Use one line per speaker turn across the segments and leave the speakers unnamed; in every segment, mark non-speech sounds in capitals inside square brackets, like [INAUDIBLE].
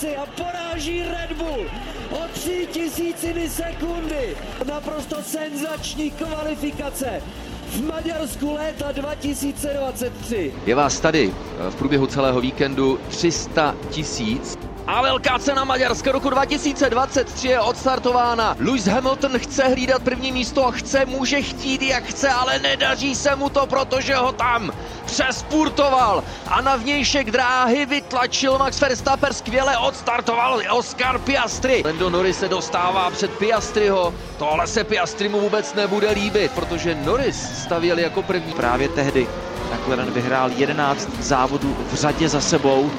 kvalifikaci a poráží Red Bull o tři tisíciny sekundy. Naprosto senzační kvalifikace v Maďarsku léta 2023.
Je vás tady v průběhu celého víkendu 300 tisíc a velká cena Maďarska roku 2023 je odstartována. Lewis Hamilton chce hlídat první místo, chce, může chtít jak chce, ale nedaří se mu to, protože ho tam přespurtoval a na vnějšek dráhy vytlačil Max Verstappen, skvěle odstartoval Oscar Piastri. Lando Norris se dostává před Piastriho, tohle se Piastri mu vůbec nebude líbit, protože Norris stavěl jako první.
Právě tehdy McLaren vyhrál 11 závodů v řadě za sebou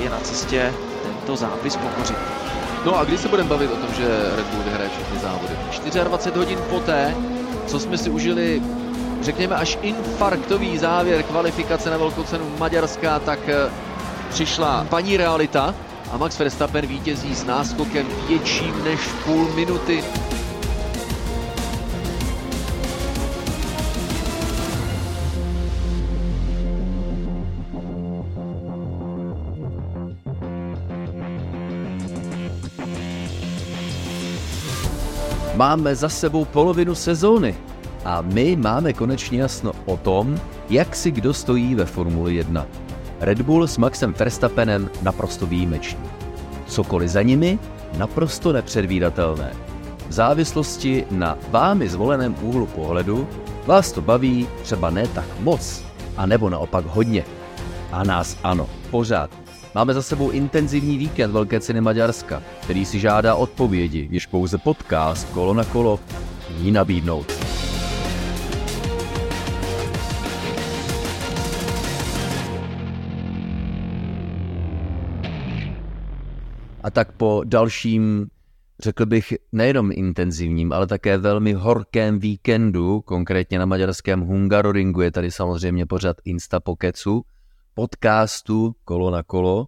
je na cestě tento zápis pokořit.
No a kdy se budeme bavit o tom, že Red Bull vyhraje všechny závody? 24 hodin poté, co jsme si užili, řekněme, až infarktový závěr kvalifikace na velkou cenu Maďarska, tak eh, přišla paní realita a Max Verstappen vítězí s náskokem větším než půl minuty.
Máme za sebou polovinu sezóny a my máme konečně jasno o tom, jak si kdo stojí ve Formuli 1. Red Bull s Maxem Verstappenem naprosto výjimečný. Cokoliv za nimi, naprosto nepředvídatelné. V závislosti na vámi zvoleném úhlu pohledu vás to baví třeba ne tak moc, a nebo naopak hodně. A nás ano, pořád Máme za sebou intenzivní víkend Velké ceny Maďarska, který si žádá odpovědi, jež pouze podcast Kolo na kolo ní nabídnout. A tak po dalším, řekl bych, nejenom intenzivním, ale také velmi horkém víkendu, konkrétně na maďarském Hungaroringu, je tady samozřejmě pořad Instapokecu, podcastu Kolo na kolo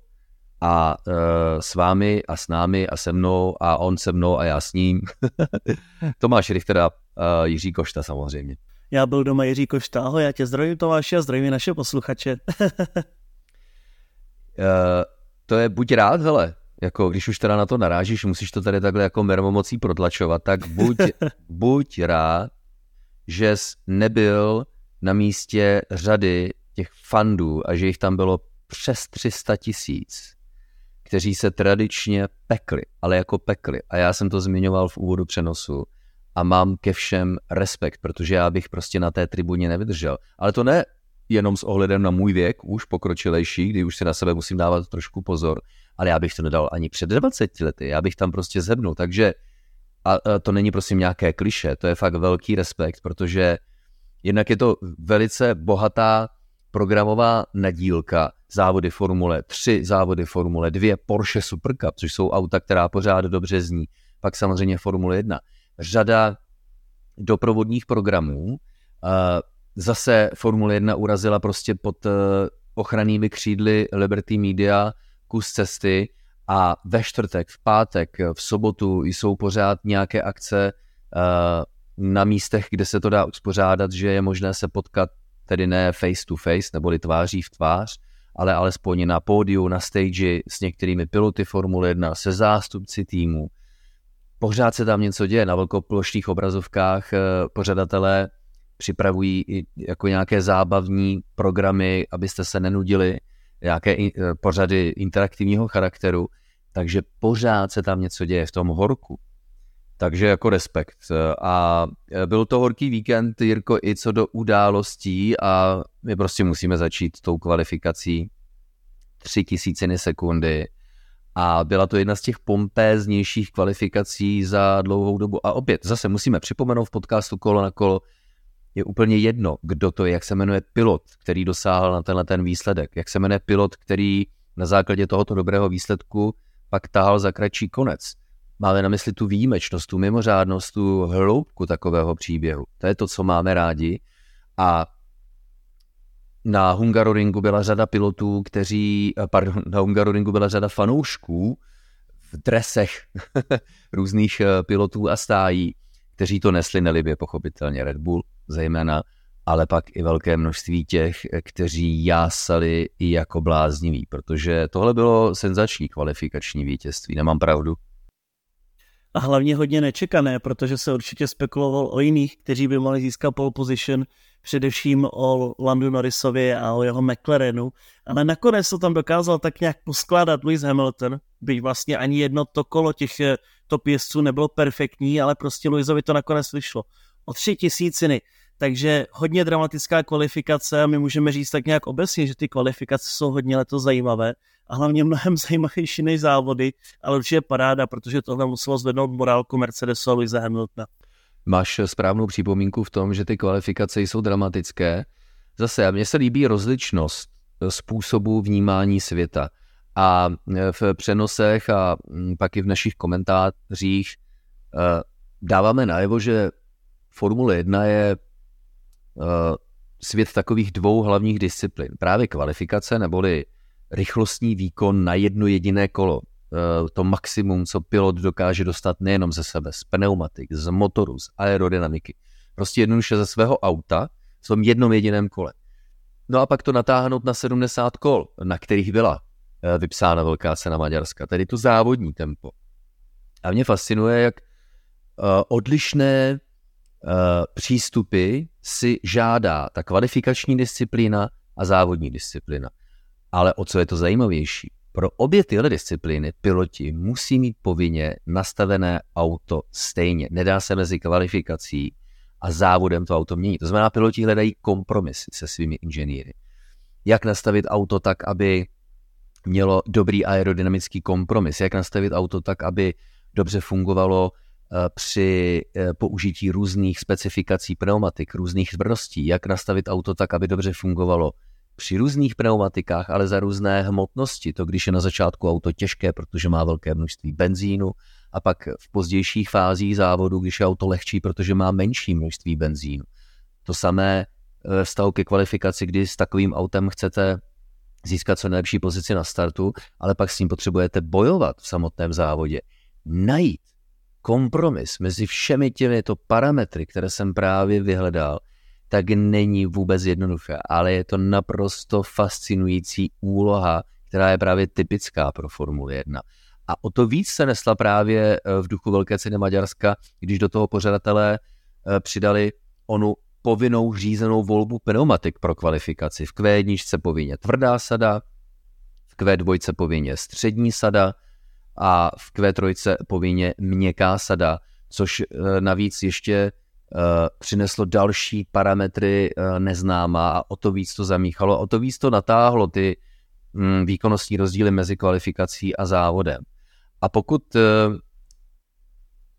a uh, s vámi a s námi a se mnou a on se mnou a já s ním. [LAUGHS] Tomáš Richter a uh, Jiří Košta samozřejmě.
Já byl doma Jiří Košta, ahoj, já tě zdravím Tomáši a zdravím naše posluchače. uh, [LAUGHS]
to je buď rád, hele, jako když už teda na to narážíš, musíš to tady takhle jako mermomocí protlačovat, tak buď, [LAUGHS] buď rád, že jsi nebyl na místě řady těch fandů a že jich tam bylo přes 300 tisíc, kteří se tradičně pekli, ale jako pekli. A já jsem to zmiňoval v úvodu přenosu a mám ke všem respekt, protože já bych prostě na té tribuně nevydržel. Ale to ne jenom s ohledem na můj věk, už pokročilejší, kdy už si na sebe musím dávat trošku pozor, ale já bych to nedal ani před 20 lety, já bych tam prostě zebnul. Takže a to není prosím nějaké kliše, to je fakt velký respekt, protože jednak je to velice bohatá programová nadílka, závody Formule 3, závody Formule 2, Porsche Super Cup, což jsou auta, která pořád dobře zní, pak samozřejmě Formule 1. Řada doprovodních programů. Zase Formule 1 urazila prostě pod eh, ochrannými křídly Liberty Media kus cesty a ve čtvrtek, v pátek, v sobotu jsou pořád nějaké akce eh, na místech, kde se to dá uspořádat, že je možné se potkat tedy ne face to face, neboli tváří v tvář, ale alespoň na pódiu, na stage s některými piloty Formule 1, se zástupci týmu. Pořád se tam něco děje. Na velkoplošných obrazovkách eh, pořadatelé připravují i jako nějaké zábavní programy, abyste se nenudili, nějaké eh, pořady interaktivního charakteru, takže pořád se tam něco děje v tom horku. Takže jako respekt. A byl to horký víkend, Jirko, i co do událostí a my prostě musíme začít tou kvalifikací tři tisíciny sekundy. A byla to jedna z těch pompéznějších kvalifikací za dlouhou dobu. A opět, zase musíme připomenout v podcastu Kolo na kolo, je úplně jedno, kdo to je, jak se jmenuje pilot, který dosáhl na tenhle ten výsledek, jak se jmenuje pilot, který na základě tohoto dobrého výsledku pak tahal za kratší konec. Máme na mysli tu výjimečnost, tu mimořádnost, tu hloubku takového příběhu. To je to, co máme rádi. A na Hungaroringu byla řada pilotů, kteří, eh, pardon, na Hungaroringu byla řada fanoušků v dresech [LAUGHS] různých eh, pilotů a stájí, kteří to nesli nelibě, pochopitelně Red Bull zejména, ale pak i velké množství těch, kteří jásali i jako blázniví, protože tohle bylo senzační kvalifikační vítězství, nemám pravdu.
A hlavně hodně nečekané, protože se určitě spekuloval o jiných, kteří by mohli získat pole position, především o Landu Norrisovi a o jeho McLarenu, ale nakonec to tam dokázal tak nějak poskládat Lewis Hamilton, byť vlastně ani jedno to kolo těch eh, top jezdců nebylo perfektní, ale prostě Lewisovi to nakonec vyšlo. O tři tisíciny, takže hodně dramatická kvalifikace a my můžeme říct tak nějak obecně, že ty kvalifikace jsou hodně letos zajímavé a hlavně mnohem [LAUGHS] zajímavější než závody, ale určitě paráda, protože tohle muselo zvednout morálku Mercedesu a Luisa Hamiltona.
Máš správnou připomínku v tom, že ty kvalifikace jsou dramatické. Zase, mně se líbí rozličnost způsobu vnímání světa. A v přenosech a pak i v našich komentářích eh, dáváme najevo, že Formule 1 je svět takových dvou hlavních disciplín. Právě kvalifikace neboli rychlostní výkon na jedno jediné kolo. Eh, to maximum, co pilot dokáže dostat nejenom ze sebe, z pneumatik, z motoru, z aerodynamiky. Prostě jednoduše ze svého auta v tom jednom jediném kole. No a pak to natáhnout na 70 kol, na kterých byla eh, vypsána velká cena Maďarska, tedy to závodní tempo. A mě fascinuje, jak eh, odlišné přístupy si žádá ta kvalifikační disciplína a závodní disciplína. Ale o co je to zajímavější? Pro obě tyhle disciplíny piloti musí mít povinně nastavené auto stejně. Nedá se mezi kvalifikací a závodem to auto měnit. To znamená, piloti hledají kompromisy se svými inženýry. Jak nastavit auto tak, aby mělo dobrý aerodynamický kompromis, jak nastavit auto tak, aby dobře fungovalo eh, při eh, použití různých specifikací pneumatik, různých tvrdostí, jak nastavit auto tak, aby dobře fungovalo při různých pneumatikách, ale za různé hmotnosti. To, když je na začátku auto těžké, protože má velké množství benzínu, a pak v pozdějších fázích závodu, když je auto lehčí, protože má menší množství benzínu. To samé eh, vztahu ke kvalifikaci, kdy s takovým autem chcete získat co nejlepší pozici na startu, ale pak s ním potřebujete bojovat v samotném závodě. Najít kompromis mezi všemi těmito parametry, které jsem právě vyhledal, tak není vůbec jednoduché, ale je to naprosto fascinující úloha, která je právě typická pro Formuli 1. A o to víc se nesla právě eh, v duchu Velké ceny Maďarska, když do toho pořadatelé eh, přidali onu povinnou řízenou volbu pneumatik pro kvalifikaci. V Q1 povinně tvrdá sada, v Q2 povinně střední sada a v Q3 povinně měkká sada, což eh, navíc ještě Eh, přineslo další parametry eh, neznámá a o to víc to zamíchalo, o to víc to natáhlo ty mm, výkonnostní rozdíly mezi kvalifikací a závodem. A pokud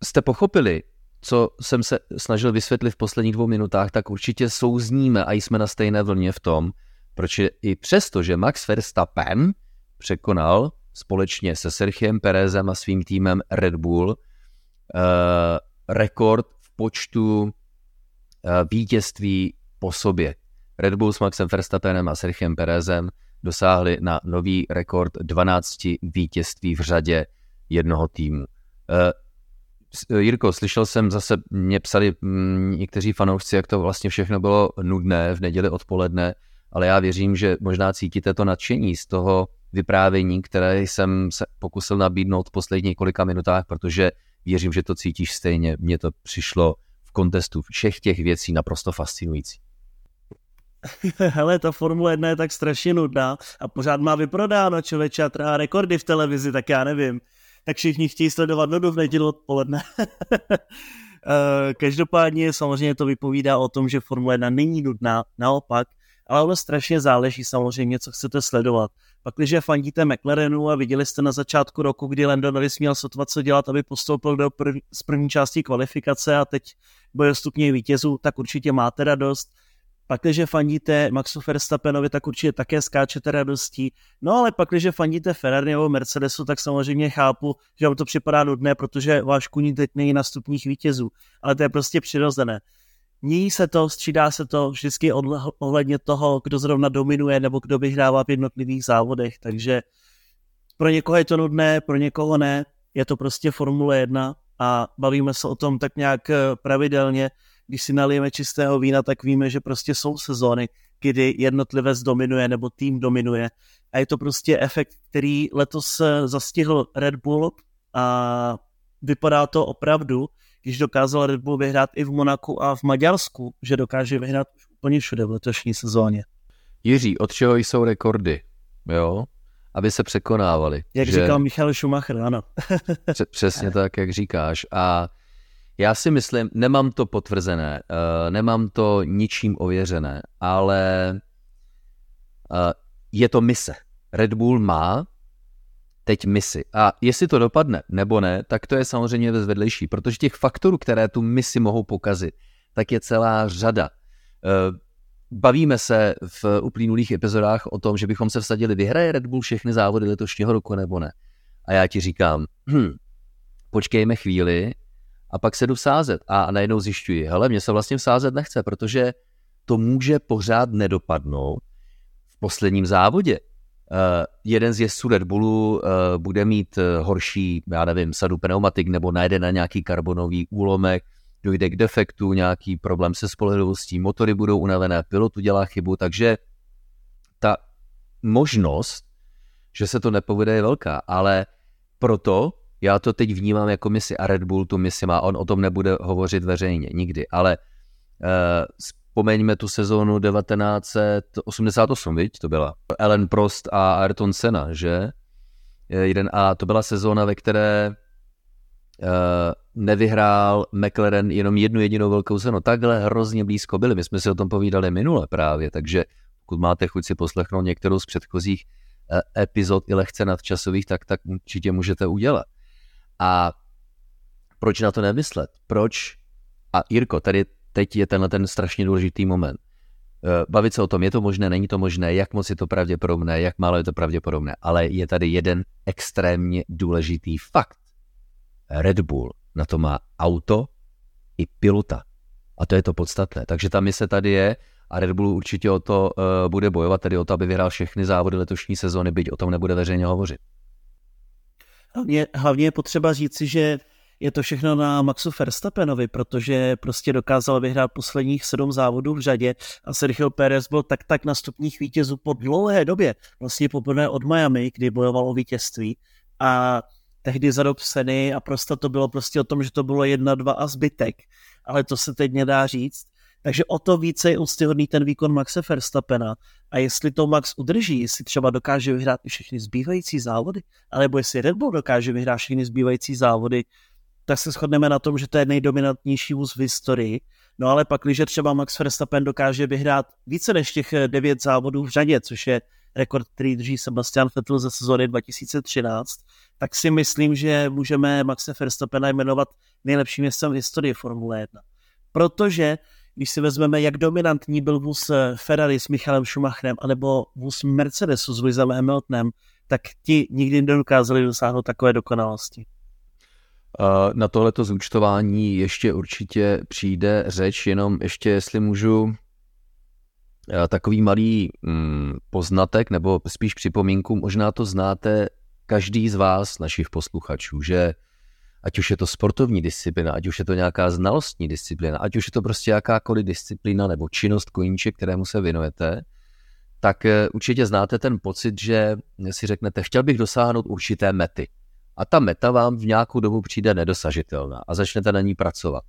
jste pochopili, co jsem se snažil vysvětlit v posledních dvou minutách, tak určitě souzníme a jsme na stejné vlně v tom, proč i přesto, že Max Verstappen překonal společně se Sergiem Perezem a svým týmem Red Bull uh, rekord počtu eh, vítězství po sobě. Red Bull s Maxem Verstappenem a Sergiem Perezem dosáhli na nový rekord 12 vítězství v řadě jednoho týmu. Eh, Jirko, slyšel jsem zase, mě psali mm, někteří fanoušci, jak to vlastně všechno bylo nudné v neděli odpoledne, ale já věřím, že možná cítíte to nadšení z toho vyprávění, které jsem se pokusil nabídnout v posledních několika minutách, protože Věřím, že to cítíš stejně. Mně to přišlo v kontestu všech těch věcí naprosto fascinující. [LAUGHS]
Hele, ta Formule 1 je tak strašně nudná a pořád má vyprodáno člověče a trhá rekordy v televizi, tak já nevím. Tak všichni chtějí sledovat nudu v neděli odpoledne. [LAUGHS] Eh, každopádně samozřejmě to vypovídá o tom, že Formule 1 není nudná, naopak, ale ono strašně záleží samozřejmě, co chcete sledovat. Pak, když fandíte McLarenu a viděli jste na začátku roku, kdy Lando Norris měl sotva co dělat, aby postoupil do prv, z první části kvalifikace a teď boje stupně vítězů, tak určitě máte radost. Pak, když fandíte Maxu Verstappenovi, tak určitě také skáčete radostí. No ale pak, když fandíte Ferrari nebo Mercedesu, tak samozřejmě chápu, že vám to připadá nudné, protože váš kuní teď není na stupních vítězů. Ale to je prostě přirozené mění se to, střídá se to vždycky ohledně toho, kdo zrovna dominuje nebo kdo vyhrává v jednotlivých závodech, takže pro někoho je to nudné, pro někoho ne, je to prostě Formule 1 a bavíme se o tom tak nějak eh, pravidelně, když si nalijeme čistého vína, tak víme, že prostě jsou sezóny, kdy jednotlivec dominuje nebo tým dominuje. A je to prostě efekt, který letos zastihl Red Bull a vypadá to opravdu, když dokázal Red Bull vyhrát i v Monaku a v Maďarsku, že dokáže vyhrát už úplně všude v letošní sezóně.
Jiří, od čeho jsou rekordy? Jo? Aby se překonávali.
Jak že... říkal Michal Schumacher, ano. [LAUGHS]
Přesně tak, jak říkáš. A já si myslím, nemám to potvrzené, uh, nemám to ničím ověřené, ale uh, je to mise. Red Bull má teď misi. A jestli to dopadne nebo ne, tak to je samozřejmě vedlejší, protože těch faktorů, které tu misi mohou pokazit, tak je celá řada. Uh, bavíme se v uplynulých epizodách o tom, že bychom se vsadili, vyhraje Red Bull všechny závody letošního roku nebo ne. A já ti říkám, hm, počkejme chvíli, a pak se jdu sázet a najednou zjišťuji, hele, mě se vlastně sázet nechce, protože to může pořád nedopadnout v posledním závodě. Uh, jeden z jezdců Red Bullu uh, bude mít uh, horší, já nevím, sadu pneumatik nebo najde na nějaký karbonový úlomek, dojde k defektu, nějaký problém se spolehlivostí, motory budou unavené, pilot udělá chybu, takže ta možnost, že se to nepovede, je velká, ale proto já to teď vnímám jako misi a Red Bull tu misi má, on o tom nebude hovořit veřejně, nikdy, ale uh, vzpomeňme tu sezónu 1988, viď, to byla Ellen Prost a Ayrton Senna, že? Jeden, a to byla sezóna, ve které uh, nevyhrál McLaren jenom jednu jedinou velkou cenu. Takhle hrozně blízko byli. My jsme si o tom povídali minule právě, takže pokud máte chuť si poslechnout některou z předchozích uh, epizod i lehce nadčasových, tak, tak určitě můžete udělat. A proč na to nemyslet? Proč? A Jirko, tady teď je tenhle ten strašně důležitý moment. Eh, bavit se o tom, je to možné, není to možné, jak moc je to pravděpodobné, jak málo je to pravděpodobné, ale je tady jeden extrémně důležitý fakt. Red Bull na to má auto i pilota. A to je to podstatné. Takže ta mise tady je a Red Bull určitě o to uh, bude bojovat, tedy o to, aby vyhrál všechny závody letošní sezóny, byť o tom nebude veřejně hovořit.
Hlavně, hlavně je potřeba říci, že je to všechno na Maxu Verstappenovi, protože prostě dokázal vyhrát posledních sedm závodů v řadě a Sergio Pérez byl tak tak na stupních vítězů po dlouhé době, vlastně poprvé od Miami, kdy bojoval o vítězství. A tehdy za dob Seny a prostě to bylo prostě o tom, že to bylo jedna, dva a zbytek, ale to se teď nedá říct. Takže o to více je úctyhodný ten výkon Maxe Verstappena. A jestli to Max udrží, jestli třeba dokáže vyhrát i všechny zbývající závody, alebo jestli Red Bull dokáže vyhrát všechny zbývající závody, tak se shodneme na tom, že to je nejdominantnější vůz v historii. No ale pak, když třeba Max Verstappen dokáže vyhrát více než těch devět závodů v řadě, což je rekord, který drží Sebastian Vettel ze sezóny 2013, tak si myslím, že můžeme Maxe Verstappena jmenovat nejlepším městem v historii Formule 1. Protože když si vezmeme, jak dominantní byl vůz eh, Ferrari s Michalem Schumacherem, anebo vůz Mercedesu s Lewisem Hamiltonem, tak ti nikdy nedokázali dosáhnout takové dokonalosti.
Na tohleto zúčtování ještě určitě přijde řeč, jenom ještě jestli můžu eh, takový malý mm, poznatek, nebo spíš připomínku, možná to znáte každý z vás, našich posluchačů, že ať už je to sportovní disciplína, ať už je to nějaká znalostní disciplína, ať už je to prostě jakákoliv disciplína nebo činnost koníče, kterému se věnujete, tak eh, určitě znáte ten pocit, že si řeknete, chtěl bych dosáhnout určité mety. A ta meta vám v nějakou dobu přijde nedosažitelná a začnete na ní pracovat.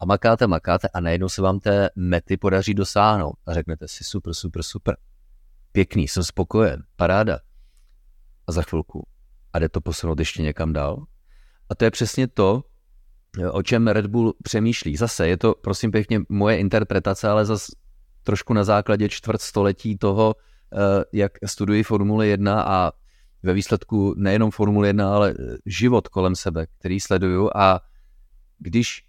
A makáte, makáte a najednou se vám té mety podaří dosáhnout. A řeknete si super, super, super. Pěkný, jsem spokojen, paráda. A za chvilku. A jde to posunout ještě někam dál? A to je přesně to, o čem Red Bull přemýšlí. Zase je to, prosím pěkně, moje interpretace, ale zase trošku na základě čtvrt století toho, eh, jak studuji Formule 1 a ve výsledku nejenom Formule 1, ale eh, život kolem sebe, který sleduju a když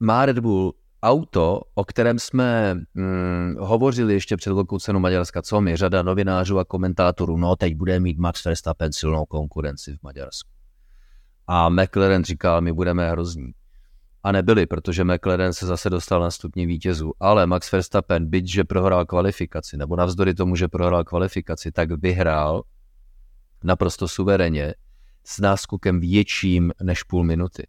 má Red Bull auto, o kterém jsme hm, hovořili ještě před velkou cenu Maďarska, co mi řada novinářů a komentátorů, no teď bude mít Max Verstappen silnou konkurenci v Maďarsku. A McLaren říkal, my budeme hrozní. A nebyli, protože McLaren se zase dostal na stupně vítězů. Ale Max Verstappen, byť že prohrál kvalifikaci, nebo navzdory tomu, že prohrál kvalifikaci, tak vyhrál naprosto suverénně s náskokem větším než půl minuty.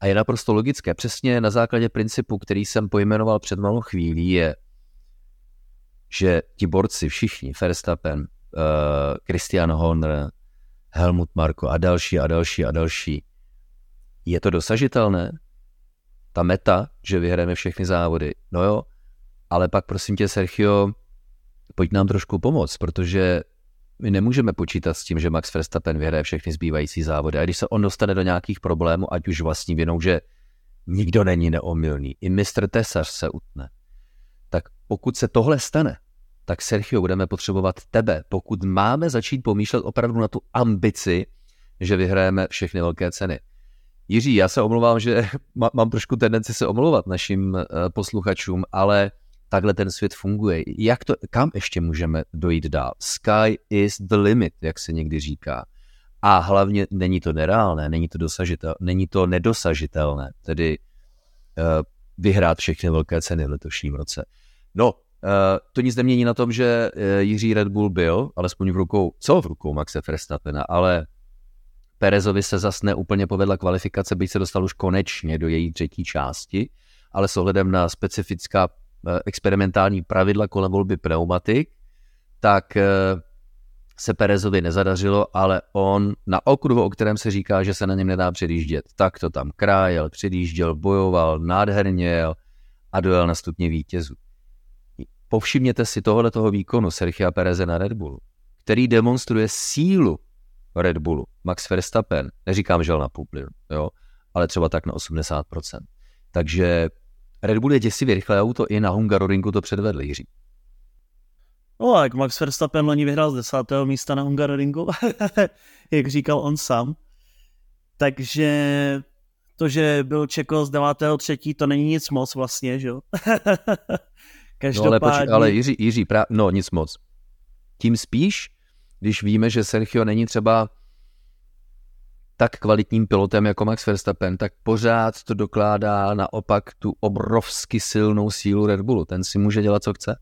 A je naprosto logické, přesně na základě principu, který jsem pojmenoval před malou chvílí, je, že ti borci všichni, Verstappen, uh, Christian Horner, Helmut Marko a další a další a další, je to dosažitelné? Ta meta, že vyhrajeme všechny závody, no jo, ale pak prosím tě, Sergio, pojď nám trošku pomoct, protože my nemůžeme počítat s tím, že Max Verstappen vyhraje všechny zbývající závody. A když se on dostane do nějakých problémů, ať už vlastní vinou, že nikdo není neomylný, i mistr Tesař se utne, tak pokud se tohle stane, tak Sergio, budeme potřebovat tebe, pokud máme začít pomýšlet opravdu na tu ambici, že vyhrajeme všechny velké ceny. Jiří, já se omlouvám, že [LAUGHS] mám trošku tendenci se omlouvat našim eh, posluchačům, ale takhle ten svět funguje. Jak to, kam ještě můžeme dojít dál? Sky is the limit, jak se někdy říká. A hlavně není to nereálné, není to, dosažitel, není to nedosažitelné, tedy uh, vyhrát všechny velké ceny v letošním roce. No, uh, to nic nemění na tom, že uh, Jiří Red Bull byl, alespoň v rukou, co v rukou Maxe Verstappena, ale Perezovi se zas neúplně povedla kvalifikace, byť se dostal už konečně do její třetí části, ale s ohledem na specifická experimentální pravidla kolem volby pneumatik, tak eh, se Perezovi nezadařilo, ale on na okruhu, o kterém se říká, že se na něm nedá předjíždět, tak to tam krájel, předjížděl, bojoval, nádherně jel a dojel na stupně vítězů. Povšimněte si tohle toho výkonu Sergio Pereze na Red Bullu, který demonstruje sílu Red Bullu. Max Verstappen, neříkám, že na půl jo, ale třeba tak na 80%. Takže Red Bull je děsivě rychlé auto, i na Hungaroringu to předvedl Jiří.
No, jak Max Verstappen loni vyhrál z desátého místa na Hungaroringu, [LAUGHS] jak říkal on sám. Takže to, že byl Čeko z devátého třetí, to není nic moc vlastně, že jo?
Každopádně... [LAUGHS] No ale, počkej, ale Jiří, Jiří pra... no nic moc. Tím spíš, když víme, že Sergio není třeba tak kvalitním pilotem jako Max Verstappen, tak pořád to dokládá naopak tu obrovsky silnou sílu Red Bullu. Ten si může dělat, co chce.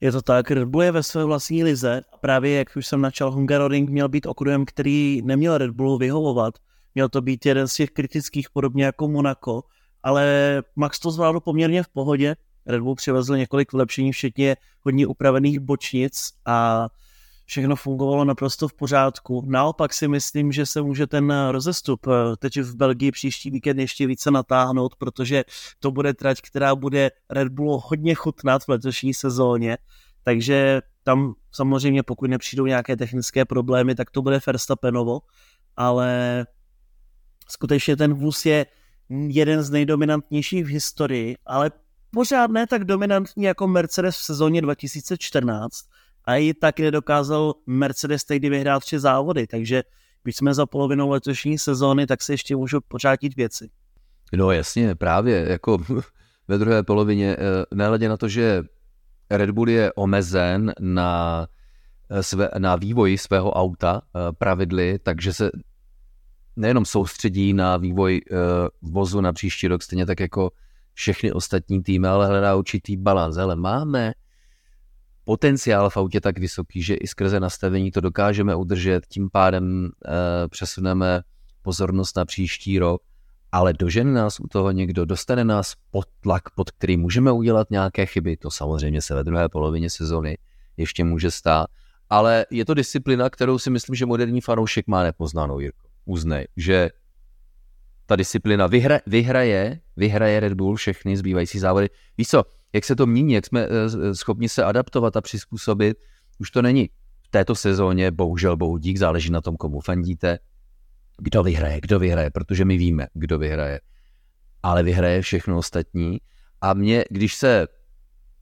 Je to tak, Red Bull je ve své vlastní lize. Právě jak už jsem načal, Hungaroring měl být okruhem, který neměl Red Bullu vyhovovat. Měl to být jeden z těch kritických, podobně jako Monaco, ale Max to zvládl poměrně v pohodě. Red Bull přivezl několik vylepšení, včetně hodně upravených bočnic a všechno fungovalo naprosto v pořádku. Naopak si myslím, že se může ten rozestup eh, teď v Belgii příští víkend ještě více natáhnout, protože to bude trať, která bude Red Bullu hodně chutnat v letošní sezóně, takže tam samozřejmě pokud nepřijdou nějaké technické problémy, tak to bude Verstappenovo, ale skutečně ten vůz je jeden z nejdominantnějších v historii, ale pořád ne tak dominantní jako Mercedes v sezóně 2014, a i tak nedokázal Mercedes tehdy vyhrát tři závody, takže když jsme za polovinou letošní sezóny, tak se ještě můžou pořádit věci.
No jasně, právě, jako [LAUGHS] ve druhé polovině, eh, nehledě na to, že Red Bull je omezen na, eh, své, na vývoji svého auta eh, pravidly, takže se nejenom soustředí na vývoj vozu na příští rok, stejně tak jako všechny ostatní týmy, ale hledá určitý balans. Ale máme potenciál v autě tak vysoký, že i skrze nastavení to dokážeme udržet, tím pádem e, přesuneme pozornost na příští rok, ale dožene nás u toho někdo, dostane nás pod tlak, pod který můžeme udělat nějaké chyby, to samozřejmě se ve druhé polovině sezony ještě může stát, ale je to disciplina, kterou si myslím, že moderní fanoušek má nepoznanou, Jirko. Uznej, že ta disciplina vyhra, vyhraje, vyhraje Red Bull všechny zbývající závody. Víš co, jak se to mění, jak jsme eh, schopni se adaptovat a přizpůsobit, už to není v této sezóně, bohužel, bohu dík, záleží na tom, komu fandíte, kdo vyhraje, kdo vyhraje, protože my víme, kdo vyhraje. Ale vyhraje všechno ostatní. A mě, když se,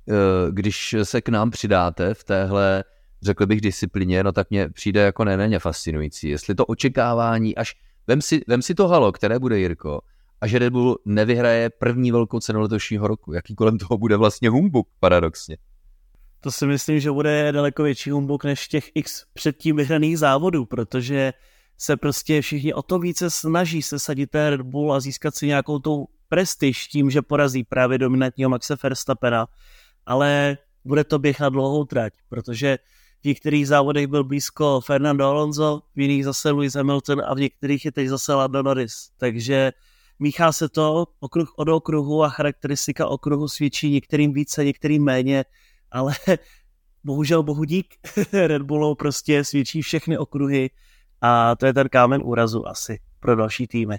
eh, když se k nám přidáte v téhle, řekl bych, disciplině, no tak mě přijde jako neméně fascinující. Jestli to očekávání, až vem si, vem si to halo, které bude Jirko, a že Red Bull nevyhraje první velkou cenu letošního roku. Jaký kolem toho bude vlastně humbuk, paradoxně.
To si myslím, že bude daleko větší humbuk než těch x předtím vyhraných závodů, protože se prostě všichni o to více snaží se sadit ten Red Bull a získat si nějakou tou prestiž tím, že porazí právě dominantního Maxe Verstappena, ale bude to běh na dlouhou trať, protože v některých závodech byl blízko Fernando Alonso, v jiných zase Lewis Hamilton a v některých je teď zase Lando Norris. Takže míchá se to okruh od okruhu a charakteristika okruhu svědčí některým více, některým méně, ale [LAUGHS] bohužel bohu dík [LAUGHS] Red Bullu prostě svědčí všechny okruhy a to je ten kámen úrazu asi pro další týmy.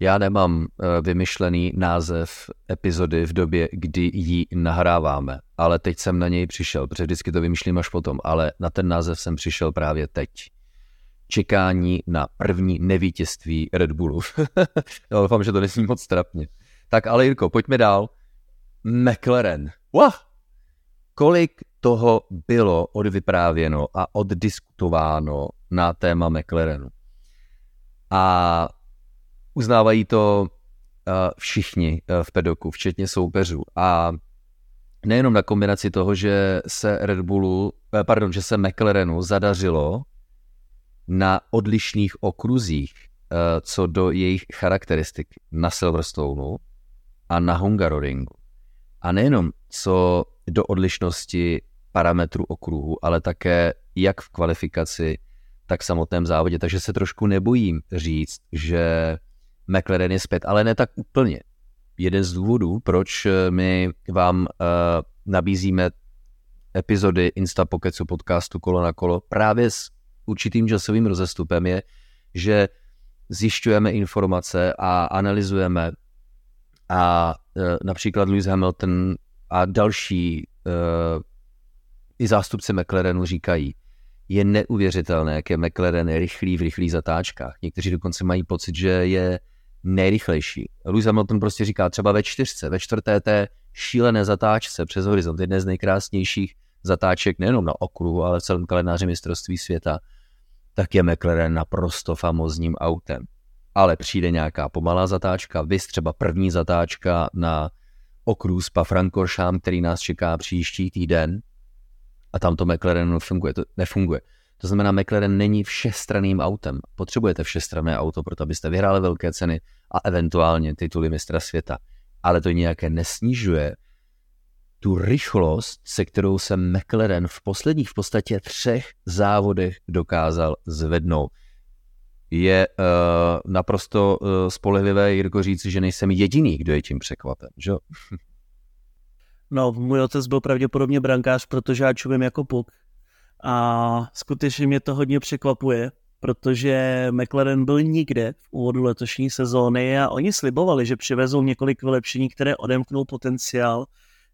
Já nemám eh, vymyšlený název epizody v době, kdy ji nahráváme, ale teď jsem na něj přišel, protože vždycky to vymýšlím až potom, ale na ten název jsem přišel právě teď. Čekání na první nevítězství Red Bullu. [LAUGHS] Já doufám, že to nesmí moc trapně. Tak ale Jirko, pojďme dál. McLaren. Wow! Kolik toho bylo odvyprávěno a oddiskutováno na téma McLarenu. A uznávají to uh, všichni uh, v pedoku, včetně soupeřů. A nejenom na kombinaci toho, že se Red Bullu, uh, pardon, že se McLarenu zadařilo na odlišných okruzích co do jejich charakteristik na Silverstoneu a na Hungaroringu. A nejenom co do odlišnosti parametru okruhu, ale také jak v kvalifikaci, tak v samotném závodě. Takže se trošku nebojím říct, že McLaren je zpět, ale ne tak úplně. Jeden z důvodů, proč my vám uh, nabízíme epizody Instapokecu podcastu Kolo na kolo právě s určitým časovým rozestupem je, že zjišťujeme informace a analyzujeme a uh, například Lewis Hamilton a další uh, i zástupci McLarenu říkají, je neuvěřitelné, jak je McLaren rychlý v rychlých zatáčkách. Někteří dokonce mají pocit, že je nejrychlejší. Lewis Hamilton prostě říká třeba ve čtyřce, ve čtvrté té šílené zatáčce přes horizont, jedné z nejkrásnějších zatáček nejenom na okruhu, ale v celém kalendáři mistrovství světa, tak je McLaren naprosto famozním autem. Ale přijde nějaká pomalá zatáčka, vys třeba první zatáčka na okruh Spa-Francorchamps, který nás čeká příští týden, a tam to McLaren nefunguje. To nefunguje. To znamená, McLaren není všestranným autem. Potřebujete všestranné auto, proto abyste vyhráli velké ceny a eventuálně tituly mistra světa. Ale to nějaké nesnižuje tu rychlost, se kterou se McLaren v posledních v podstatě třech závodech dokázal zvednout. Je uh, naprosto uh, spolehlivé, Jirko, říci, že nejsem jediný, kdo je tím překvapen. Že? [LAUGHS]
No, můj otec byl pravděpodobně brankář, protože já čumím jako puk. A skutečně mě to hodně překvapuje, protože McLaren byl nikde v úvodu letošní sezóny a oni slibovali, že přivezou několik vylepšení, které odemknou potenciál,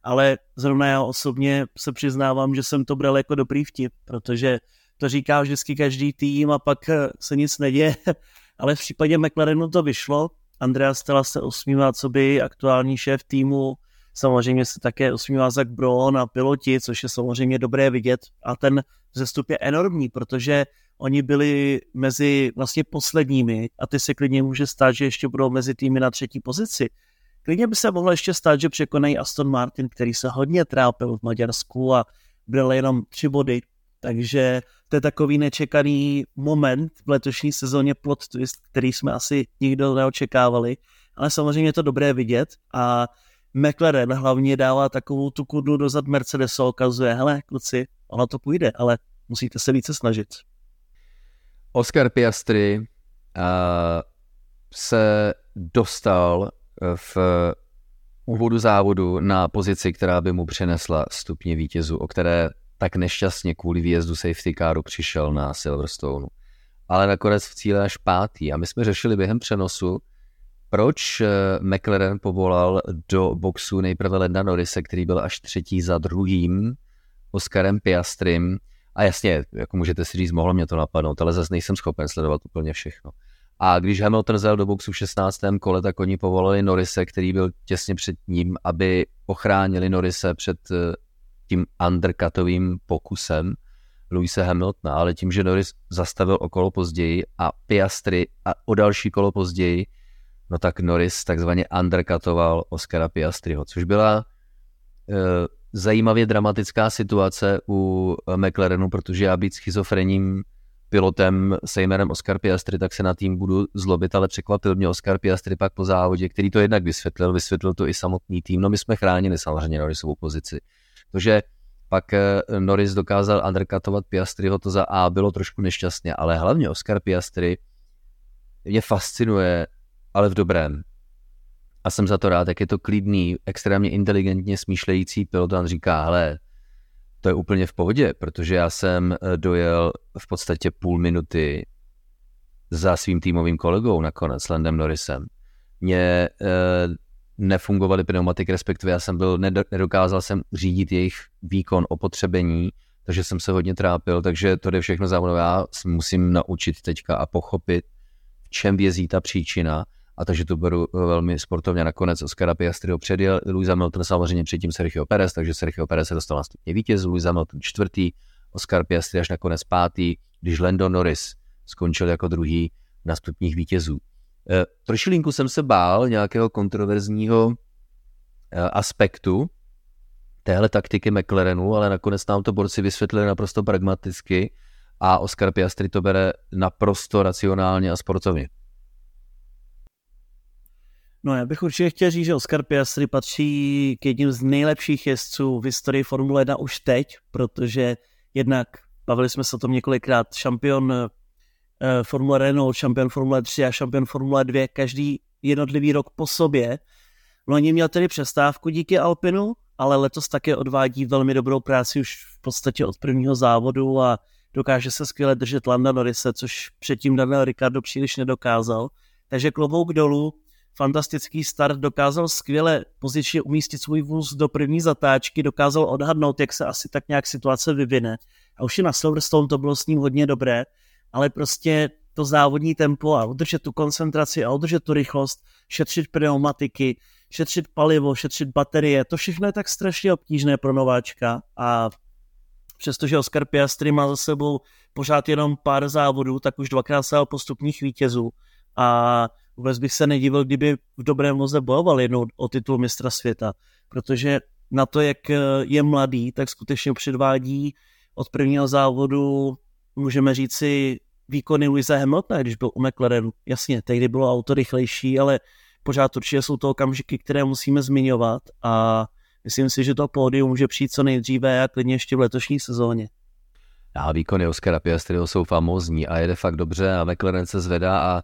ale zrovna já osobně se přiznávám, že jsem to bral jako dobrý vtip, protože to říká vždycky každý tým a pak se nic neděje, [LAUGHS] ale v případě McLarenu to vyšlo. Andrea Stella se usmívá, co by aktuální šéf týmu Samozřejmě se také usmívá Zach Brown a piloti, což je samozřejmě dobré vidět. A ten vzestup je enormní, protože oni byli mezi vlastně posledními a ty se klidně může stát, že ještě budou mezi týmy na třetí pozici. Klidně by se mohlo ještě stát, že překonají Aston Martin, který se hodně trápil v Maďarsku a byl jenom tři body. Takže to je takový nečekaný moment v letošní sezóně plot twist, který jsme asi nikdo neočekávali. Ale samozřejmě je to dobré vidět a McLaren hlavně dává takovou tu kudlu dozad Mercedesu ukazuje, hele kluci, ono to půjde, ale musíte se více snažit.
Oscar Piastri uh, se dostal v úvodu závodu na pozici, která by mu přinesla stupně vítězu, o které tak nešťastně kvůli výjezdu safety caru přišel na Silverstone. Ale nakonec v cíle až pátý. A my jsme řešili během přenosu, proč eh, McLaren povolal do boxu nejprve Lenda Norrise, který byl až třetí za druhým Oskarem Piastrym. A jasně, jako můžete si říct, mohlo mě to napadnout, ale zase nejsem schopen sledovat úplně všechno. A když Hamilton zel do boxu v 16. kole, tak oni povolali Norise, který byl těsně před ním, aby ochránili Norise před eh, tím undercutovým pokusem Louise Hamiltona, ale tím, že Norris zastavil okolo později a Piastri a o další kolo později no tak Norris takzvaně undercutoval Oscara Piastriho, což byla e, zajímavě dramatická situace u McLarenu, protože já být schizofrenním pilotem se jménem Oscar Piastri, tak se na tým budu zlobit, ale překvapil mě Oscar Piastri pak po závodě, který to jednak vysvětlil, vysvětlil to i samotný tým. No my jsme chránili samozřejmě Norrisovou pozici. že pak e, Norris dokázal undercutovat Piastriho, to za A bylo trošku nešťastně, ale hlavně Oscar Piastri mě fascinuje ale v dobrém. a jsem za to rád, jak je to klidný, extrémně inteligentně smýšlející pilot, on říká, hele, to je úplně v pohodě, protože já jsem eh, dojel v podstatě půl minuty za svým týmovým kolegou nakonec, Landem Norrisem. Mně e, nefungovaly pneumatiky, respektive já jsem byl, nedokázal jsem řídit jejich výkon, opotřebení, takže jsem se hodně trápil, takže to jde všechno za mnou. Já musím naučit teďka a pochopit, v čem vězí ta příčina a takže to beru velmi sportovně. Nakonec Oscara Piastriho předjel Luisa Milton samozřejmě předtím Sergio Perez, takže Sergio Perez se dostal na stupně vítěz, Luisa Milton čtvrtý, Oscar Piastri až nakonec pátý, když Lando Norris skončil jako druhý na stupních vítězů. E, trošilinku jsem se bál nějakého kontroverzního e, aspektu téhle taktiky McLarenu, ale nakonec nám to borci vysvětlili naprosto pragmaticky a Oscar Piastri to bere naprosto racionálně a sportovně.
No já bych určitě chtěl říct, že Oscar Piastri patří k jedním z nejlepších jezdců v historii Formule 1 už teď, protože jednak, bavili jsme se o tom několikrát, šampion uh, Formule Renault, šampion Formule 3 a šampion Formule 2, každý jednotlivý rok po sobě. Loni měl tedy přestávku díky Alpinu, ale letos také odvádí velmi dobrou práci už v podstatě od prvního závodu a dokáže se skvěle držet Landa Norrise, což předtím Daniel Ricardo příliš nedokázal. Takže klobouk dolů, fantastický start, dokázal skvěle pozičně umístit svůj vůz do první zatáčky, dokázal odhadnout, jak se asi tak nějak situace vyvine. A už i na Silverstone to bylo s ním hodně dobré, ale prostě to závodní tempo a udržet tu koncentraci a udržet tu rychlost, šetřit pneumatiky, šetřit palivo, šetřit baterie, to všechno je tak strašně obtížné pro nováčka a přestože Oscar Piastri má za sebou pořád jenom pár závodů, tak už dvakrát se postupních vítězů a vůbec bych se nedivil, kdyby v dobrém voze bojoval jednou o titul mistra světa, protože na to, jak je mladý, tak skutečně předvádí od prvního závodu, můžeme říci, výkony Louisa Hamiltona, když byl u McLarenu. Jasně, tehdy bylo auto rychlejší, ale pořád určitě jsou to okamžiky, které musíme zmiňovat a myslím si, že to pódium může přijít co nejdříve a klidně ještě v letošní sezóně.
A výkony Oscara Piastriho jsou famózní a jede fakt dobře a McLaren se zvedá a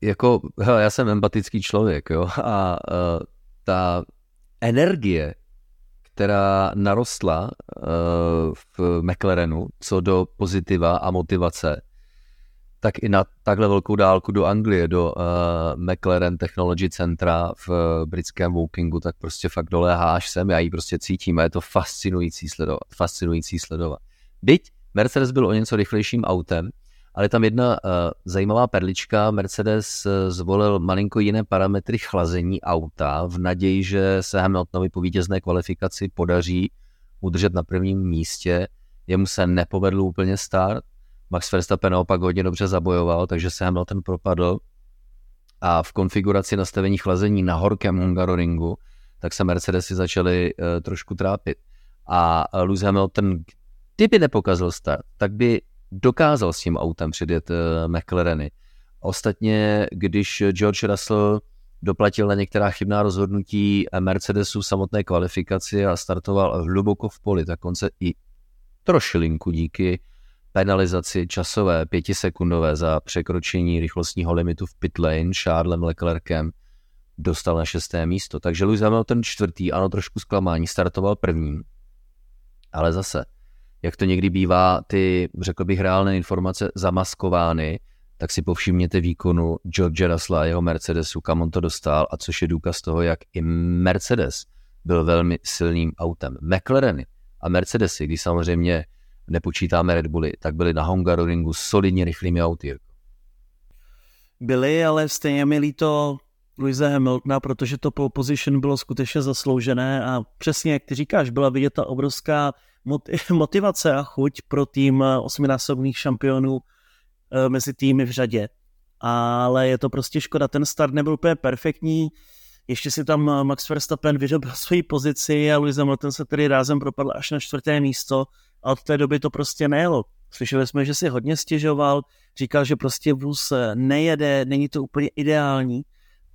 jako, hele, já jsem empatický člověk, jo, a uh, ta energie, která narostla uh, v McLarenu co do pozitiva a motivace, tak i na takhle velkou dálku do Anglie, do uh, McLaren Technology Centra v uh, britském Wokingu, tak prostě fakt doléhá až sem, já ji prostě cítím a je to fascinující sledovat, fascinující sledovat. Byť Mercedes byl o něco rychlejším autem, ale tam jedna uh, zajímavá perlička. Mercedes uh, zvolil malinko jiné parametry chlazení auta v naději, že se Hamiltonovi po vítězné kvalifikaci podaří udržet na prvním místě. Jemu se nepovedl úplně start, Max Verstappen naopak hodně dobře zabojoval, takže se Hamilton propadl a v konfiguraci nastavení chlazení na horkém Hungaroringu, tak se Mercedesy začaly uh, trošku trápit. A Lewis Hamilton, kdyby nepokazil start, tak by dokázal s tím autem předjet uh, McLareny. Ostatně, když George Russell doplatil na některá chybná rozhodnutí Mercedesu v samotné kvalifikaci a startoval hluboko v poli, tak on se i trošilinku díky penalizaci časové pětisekundové za překročení rychlostního limitu v pit lane Charlesem Leclercem dostal na šesté místo. Takže Lewis Hamilton čtvrtý, ano, trošku zklamání, startoval první. Ale zase, jak to někdy bývá, ty, řekl bych, reálné informace zamaskovány, tak si povšimněte výkonu George Russella jeho Mercedesu, kam on to dostal a což je důkaz toho, jak i Mercedes byl velmi silným autem. McLareny a Mercedesy, když samozřejmě nepočítáme Red Bulli, tak byli na Hungaroringu solidně rychlými auty.
Byli, ale stejně mi líto Luise Hamiltona, protože to pole position bylo skutečně zasloužené a přesně jak ty říkáš, byla vidět ta obrovská [LAUGHS] motivace a chuť pro tým osminásobných šampionů eh, mezi týmy v řadě. Ale je to prostě škoda, ten start nebyl úplně perfektní, ještě si tam Max Verstappen vyrobil [LAUGHS] svoji pozici a Lewis Hamilton se tedy rázem propadl až na čtvrté místo a od té doby to prostě nejelo. Slyšeli jsme, že si hodně stěžoval, říkal, že prostě vůz nejede, není to úplně ideální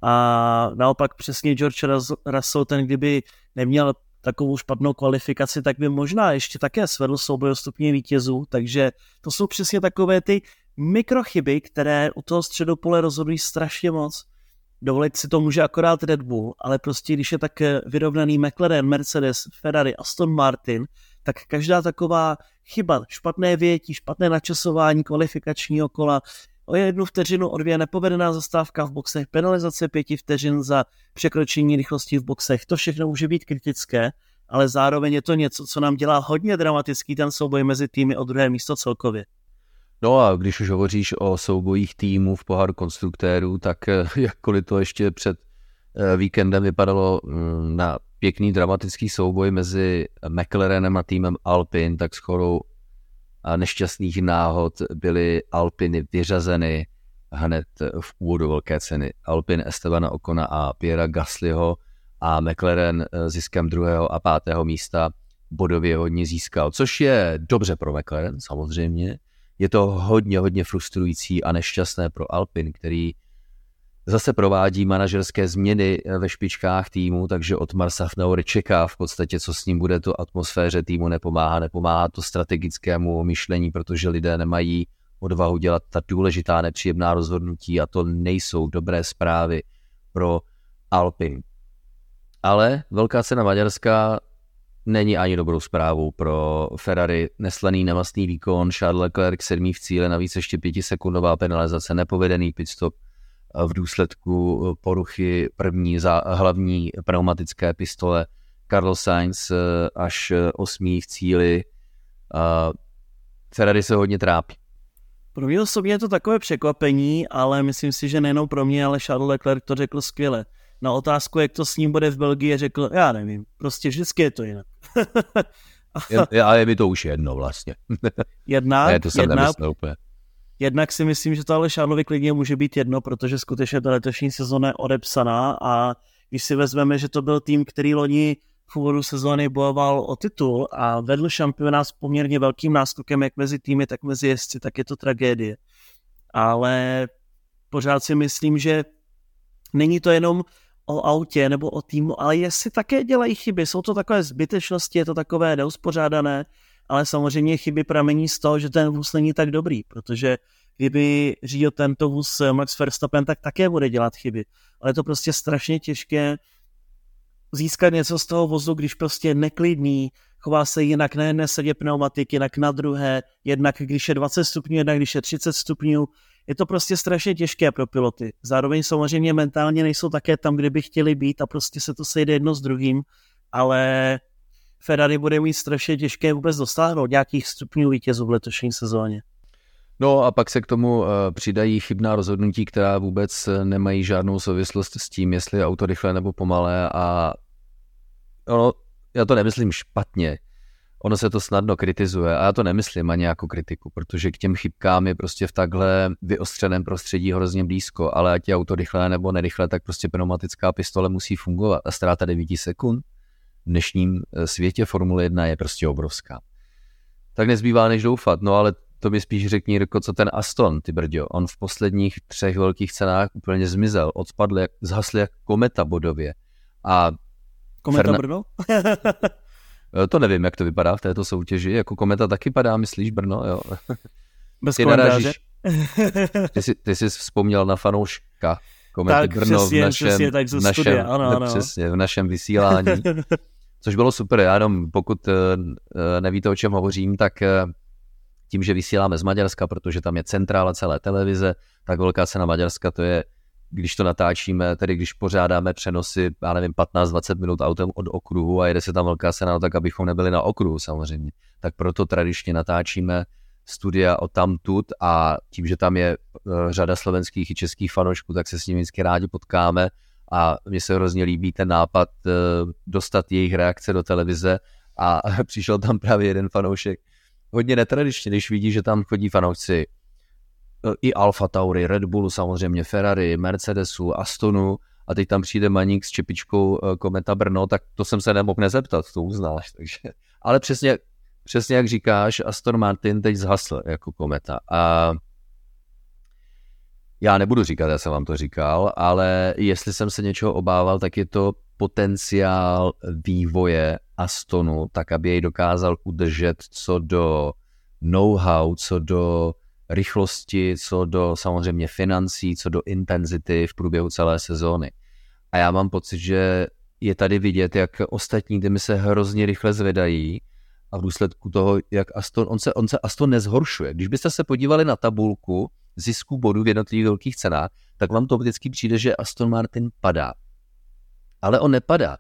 a naopak přesně George Russell, ten kdyby neměl takovou špatnou kvalifikaci, tak by možná ještě také svedl souboj o stupně vítězů, takže to jsou přesně takové ty mikrochyby, které u toho středopole rozhodují strašně moc. Dovolit si to může akorát Red Bull, ale prostě když je tak vyrovnaný McLaren, Mercedes, Ferrari, Aston Martin, tak každá taková chyba, špatné větí, špatné načasování kvalifikačního kola, o jednu vteřinu, o dvě nepovedená zastávka v boxech, penalizace pěti vteřin za překročení rychlosti v boxech, to všechno může být kritické, ale zároveň je to něco, co nám dělá hodně dramatický ten souboj mezi týmy o druhé místo celkově.
No a když už hovoříš o soubojích týmů v poháru konstruktérů, tak eh, [LAUGHS] jakkoliv to ještě před eh, víkendem vypadalo mm, na pěkný dramatický souboj mezi McLarenem a týmem Alpin, tak shodou nešťastných náhod byly Alpiny vyřazeny hned v úvodu velké ceny. Alpin Estebana Okona a Piera Gaslyho a McLaren eh, ziskem druhého a pátého místa bodově hodně získal, což je dobře pro McLaren samozřejmě. Je to hodně, hodně frustrující a nešťastné pro Alpin, který zase provádí manažerské změny eh, ve špičkách týmu, takže od Marsa čeká v podstatě, co s ním bude, to atmosféře týmu nepomáhá, nepomáhá to strategickému myšlení, protože lidé nemají odvahu dělat ta důležitá nepříjemná rozhodnutí a to nejsou dobré zprávy pro Alpin. Ale velká cena Maďarska není ani dobrou zprávou pro Ferrari. Neslaný nemastný výkon, Charles Leclerc sedmý v cíle, navíc ještě pětisekundová penalizace, nepovedený pitstop v důsledku poruchy první za hlavní pneumatické pistole. Carlos Sainz eh, až osmý v cíli. Ferrari se hodně trápí.
Pro mě osobně je to takové překvapení, ale myslím si, že nejenom pro mě, ale Charles Leclerc to řekl skvěle na otázku, jak to s ním bude v Belgii, řekl, já nevím, prostě vždycky je to jinak. [LAUGHS]
je, ale je mi to už jedno vlastně.
jednak,
ne, [LAUGHS] to jsem
jednak,
úplně.
Jednak si myslím, že to ale Šárlovi klidně může být jedno, protože skutečně ta letošní sezóna je odepsaná a když si vezmeme, že to byl tým, který loni v úvodu sezóny bojoval o titul a vedl šampionát s poměrně velkým náskokem jak mezi týmy, tak mezi jezdci, tak je to tragédie. Ale pořád si myslím, že není to jenom o autě nebo o týmu, ale jestli také dělají chyby, jsou to takové zbytečnosti, je to takové neuspořádané, ale samozřejmě chyby pramení z toho, že ten vůz není tak dobrý, protože kdyby řídil tento vůz Max Verstappen, tak také bude dělat chyby. Ale je to prostě strašně těžké získat něco z toho vozu, když prostě je neklidný, chová se jinak na jedné sedě pneumatiky, jinak na druhé, jednak když je 20 stupňů, jednak když je 30 stupňů, je to prostě strašně těžké pro piloty. Zároveň samozřejmě mentálně nejsou také tam, kde by chtěli být a prostě se to sejde jedno s druhým, ale Ferrari bude mít strašně těžké vůbec dostáhnout nějakých stupňů vítězů v letošní sezóně.
No a pak se k tomu eh, přidají chybná rozhodnutí, která vůbec eh, nemají žádnou souvislost s tím, jestli je auto rychlé nebo pomalé a ono, já to nemyslím špatně, ono se to snadno kritizuje a já to nemyslím ani jako kritiku, protože k těm chybkám je prostě v takhle vyostřeném prostředí hrozně blízko, ale ať je auto rychlé nebo nerychlé, tak prostě pneumatická pistole musí fungovat a ztráta 9 sekund dnešním eh, světě Formule 1 je prostě obrovská. Tak nezbývá než doufat, no ale to mi spíš řekni, Jirko, co ten Aston, ty brďo. On v posledních třech velkých cenách úplně zmizel, odspadl, jak, zhasl jak kometa bodově. A
Kometa Ferna... Brno? [LAUGHS]
Eh, to nevím, jak to vypadá v této soutěži. Jako kometa taky padá, myslíš, Brno? Jo. [LAUGHS]
Bez ty, narážíš,
ty, jsi, ty jsi vzpomněl na fanouška komety tak, Brno přesně, v našem, přesně, tak v našem, studia, ano, ano. Přesně, v našem vysílání. [LAUGHS] Což bylo super, já jenom pokud eh, eh, nevíte, o čem hovořím, tak tím, že vysíláme z Maďarska, protože tam je centrála celé televize, tak velká cena Maďarska to je když to natáčíme, tedy když pořádáme přenosy, já nevím, 15-20 minut autem od okruhu a jede se tam velká sena, no tak abychom nebyli na okruhu samozřejmě. Tak proto tradičně natáčíme studia o tamtud a tím, že tam je eh, řada slovenských i českých fanoušků, tak se s nimi vždycky rádi potkáme a mně se hrozně líbí ten nápad eh, dostat jejich reakce do televize a [LAUGHS] přišel tam právě jeden fanoušek, hodně netradičně, když vidí, že tam chodí fanoušci i Alfa Tauri, Red Bullu samozřejmě, Ferrari, Mercedesu, Astonu a teď tam přijde Maník s čepičkou eh, Kometa Brno, tak to jsem se nemohl nezeptat, to uznáš. [LAUGHS] Takže. Ale přesně, přesně jak říkáš, Aston Martin teď zhasl jako Kometa a já nebudu říkat, já jsem vám to říkal, ale jestli jsem se něčeho obával, tak je to potenciál vývoje Astonu, tak aby jej dokázal udržet co do know-how, co do rychlosti, co do samozřejmě financí, co do intenzity v průběhu celé sezóny. A já mám pocit, že je tady vidět, jak ostatní týmy se hrozně rychle zvedají a v důsledku toho, jak Aston, on se, on se Aston nezhoršuje. Když byste se podívali na tabulku zisku bodů v jednotlivých velkých cenách, tak vám to vždycky přijde, že Aston Martin padá. Ale on nepadá.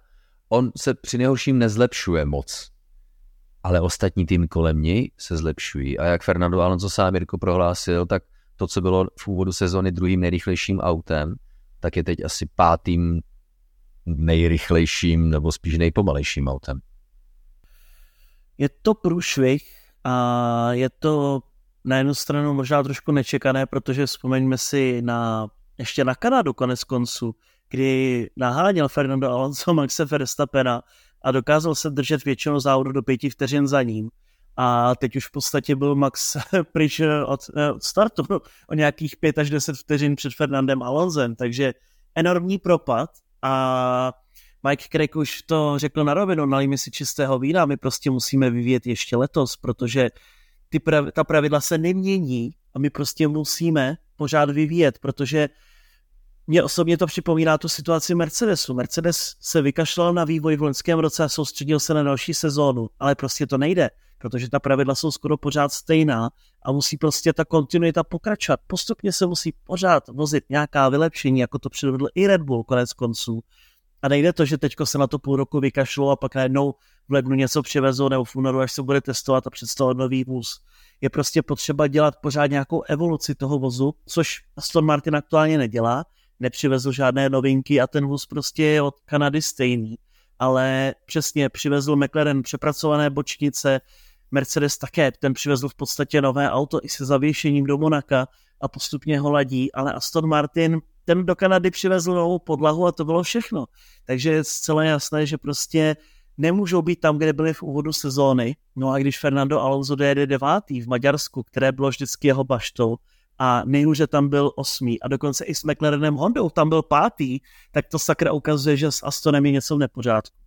On se při nejhorším nezlepšuje moc. Ale ostatní tým kolem něj se zlepšují. A jak Fernando Alonso sám Jirko prohlásil, tak to, co bylo v úvodu sezóny druhým nejrychlejším autem, tak je teď asi pátým nejrychlejším nebo spíš nejpomalejším autem.
Je to průšvih a je to na jednu stranu možná trošku nečekané, protože vzpomeňme si na ještě na Kanadu konec konců, kdy naháněl Fernando Alonso Maxe Verstappena a dokázal se držet většinou závodu do pěti vteřin za ním. A teď už v podstatě byl Max [LAUGHS] pryč od, eh, od startu [LAUGHS] o nějakých pět až deset vteřin před Fernandem Alonsem, takže enormní propad a Mike Craig už to řekl na rovinu, nalijme si čistého vína, my prostě musíme vyvíjet ještě letos, protože ty prav, ta pravidla se nemění a my prostě musíme pořád vyvíjet, protože mě osobně to připomíná tu situaci Mercedesu. Mercedes se vykašlal na vývoj v loňském roce a soustředil se na další sezónu, ale prostě to nejde, protože ta pravidla jsou skoro pořád stejná a musí prostě ta kontinuita pokračovat. Postupně se musí pořád vozit nějaká vylepšení, jako to předvedl i Red Bull konec konců. A nejde to, že teďko se na to půl roku vykašlo a pak najednou v lednu něco přivezou nebo v únoru, až se bude testovat a představovat nový vůz. Je prostě potřeba dělat pořád nějakou evoluci toho vozu, což Aston Martin aktuálně nedělá, nepřivezl žádné novinky a ten vůz prostě je od Kanady stejný. Ale přesně přivezl McLaren přepracované bočnice, Mercedes také, ten přivezl v podstatě nové auto i se zavěšením do Monaka a postupně ho ladí, ale Aston Martin ten do Kanady přivezl novou podlahu a to bylo všechno. Takže je zcela jasné, že prostě nemůžou být tam, kde byli v úvodu sezóny. No a když Fernando Alonso dojede devátý v Maďarsku, které bylo vždycky jeho baštou, a nejhůře tam byl osmý a dokonce i s McLarenem Hondou tam byl pátý, tak to sakra ukazuje, že s Astonem je něco v nepořádku.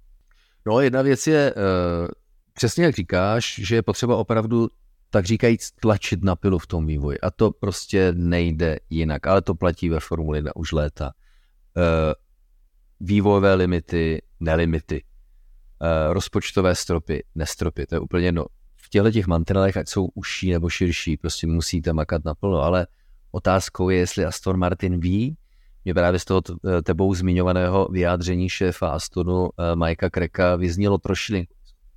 No jedna věc je, uh, přesně jak říkáš, že je potřeba opravdu tak říkajíc tlačit na pilu v tom vývoji a to prostě nejde jinak, ale to platí ve Formuli 1 už léta. Uh, vývojové limity, nelimity, rozpočtové stropy, nestropy, to je úplně jedno těchto těch mantinelech, ať jsou užší nebo širší, prostě musíte makat naplno, ale otázkou je, jestli Aston Martin ví, mě právě z toho tebou zmiňovaného vyjádření šéfa Astonu eh, Majka Kreka vyznělo trošku,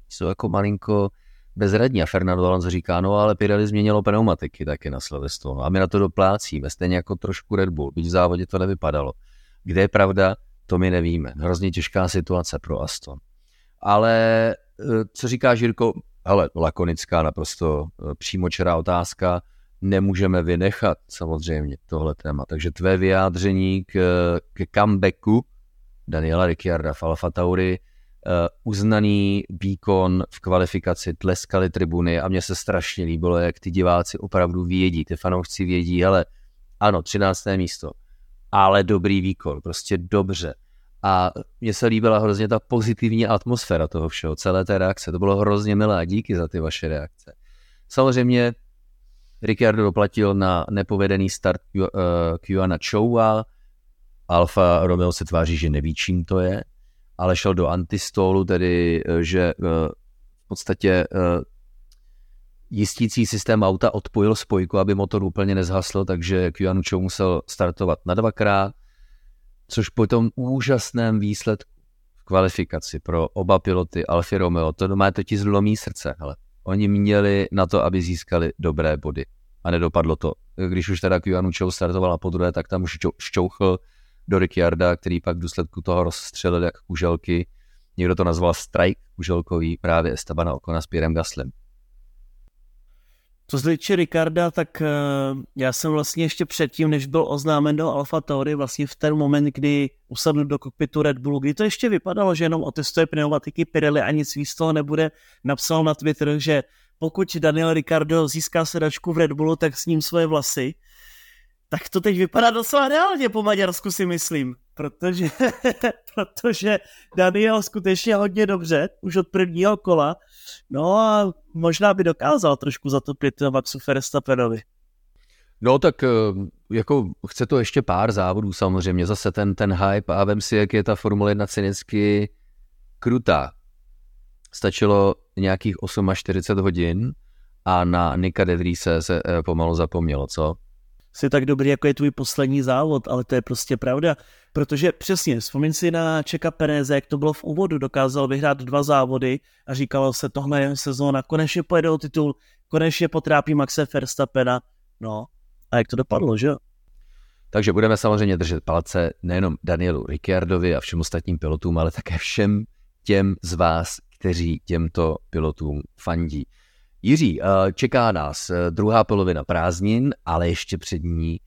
jsou jako malinko bezradní a Fernando Alonso říká, no ale Pirelli změnilo pneumatiky taky na Silverstone a my na to doplácíme, stejně jako trošku Red Bull, byť v závodě to nevypadalo. Kde je pravda, to my nevíme. Hrozně těžká situace pro Aston. Ale eh, co říká Žírko, hele, lakonická, naprosto eh, přímočará otázka, nemůžeme vynechat samozřejmě tohle téma. Takže tvé vyjádření k, k comebacku Daniela Ricciarda v Alfa Tauri, uznaný výkon v kvalifikaci, tleskali tribuny a mně se strašně líbilo, jak ty diváci opravdu vědí, ty fanoušci vědí, ale ano, 13. místo, ale dobrý výkon, prostě dobře. A mně se líbila hrozně ta pozitivní atmosféra toho všeho, celé té reakce. To bylo hrozně milé. Díky za ty vaše reakce. Samozřejmě Ricciardo doplatil na nepovedený start Kiana eh, Choua. Alfa Romeo se tváří, že neví, čím to je, ale šel do antistolu, tedy eh, že eh, v podstatě jistící systém auta odpojil spojku, aby motor úplně nezhasl, takže Kianu Chou musel startovat na dvakrát což po tom úžasném výsledku v kvalifikaci pro oba piloty Alfa Romeo, to má totiž zlomí srdce, hele. Oni měli na to, aby získali dobré body a nedopadlo to. Když už teda Kiyanu Chou startovala po druhé, tak tam už šťouchl do Ricciarda, který pak v důsledku toho rozstřelil jak kuželky. Někdo to nazval strike kuželkový právě Estabana Okona s Pierrem Gaslem.
Co se týče Ricarda, tak uh, já jsem vlastně ještě předtím, než byl oznámen do Alfa Tauri, vlastně v ten moment, kdy usadl do kokpitu Red Bullu, kdy to ještě vypadalo, že jenom otestuje pneumatiky Pirelli a nic víc toho nebude, napsal na Twitter, že pokud Daniel Ricardo získá sedačku v Red Bullu, tak s ním svoje vlasy. Tak to teď vypadá docela reálně po Maďarsku si myslím, protože, [LAUGHS] protože Daniel skutečně hodně dobře, už od prvního kola, no a možná by dokázal trošku zatopit Maxu Verstappenovi.
No tak eh, jako chce to ještě pár závodů samozřejmě, zase ten, ten hype a vem si, jak je ta Formule 1 cynicky krutá. Stačilo nějakých 48 hodin a na Nika se, se eh, pomalu zapomnělo, co?
Jsi tak dobrý, jako je tvůj poslední závod, ale to je prostě pravda. Protože přesně, vzpomín si na Čeka Pereze, jak to bylo v úvodu, dokázal vyhrát dva závody a říkalo se, tohle je sezóna, konečně pojede o titul, konečně potrápí Maxe Verstappena. No, a jak to dopadlo, že?
Takže budeme samozřejmě držet palce nejenom Danielu Ricciardovi a všem ostatním pilotům, ale také všem těm z vás, kteří těmto pilotům fandí. Jiří, eh, čeká nás eh, druhá polovina prázdnin, ale ještě před ní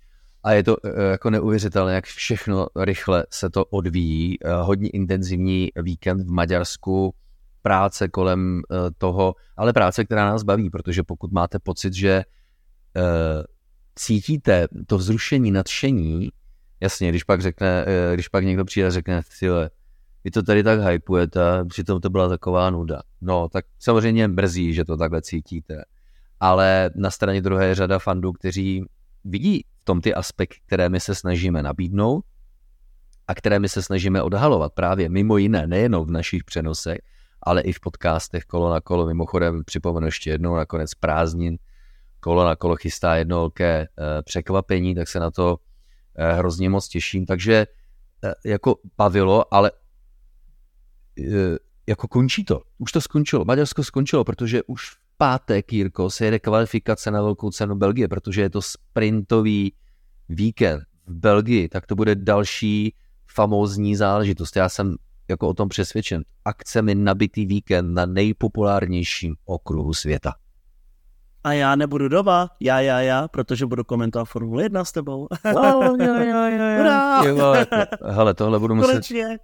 a je to eh, jako neuvěřitelné, jak všechno rychle se to odvíjí. Hodně intenzivní víkend v Maďarsku, práce kolem toho, ale práce, která nás baví, protože pokud máte pocit, že cítíte to vzrušení, nadšení, jasně, když pak řekne, když pak někdo přijde a řekne, tyhle, vy to tady tak hypujete, přitom to byla taková nuda. No, tak samozřejmě mrzí, že to takhle cítíte. Ale na straně druhé je řada fandů, kteří vidí v tom ty aspekty, které my se snažíme nabídnout a které my se snažíme odhalovat právě mimo jiné, nejenom v našich přenosech, ale i v podcastech Kolo na kolo. Mimochodem připomenu ještě jednou nakonec prázdnin. Kolo na kolo chystá jedno velké eh, překvapení, tak se na to eh, hrozně moc těším. Takže eh, jako bavilo, ale jako končí to. Už to skončilo. Maďarsko skončilo, protože už v pátek, Jirko, se jede kvalifikace na velkou cenu Belgie, protože je to sprintový víkend v Belgii, tak to bude další famózní záležitost. Já jsem jako o tom přesvědčen. Akcemi nabitý víkend na nejpopulárnějším okruhu světa.
A já nebudu doma, já, já, já, protože budu komentovat Formule 1 s tebou.
Jo, jo, jo, jo. Hele, tohle budu muset...
Konečně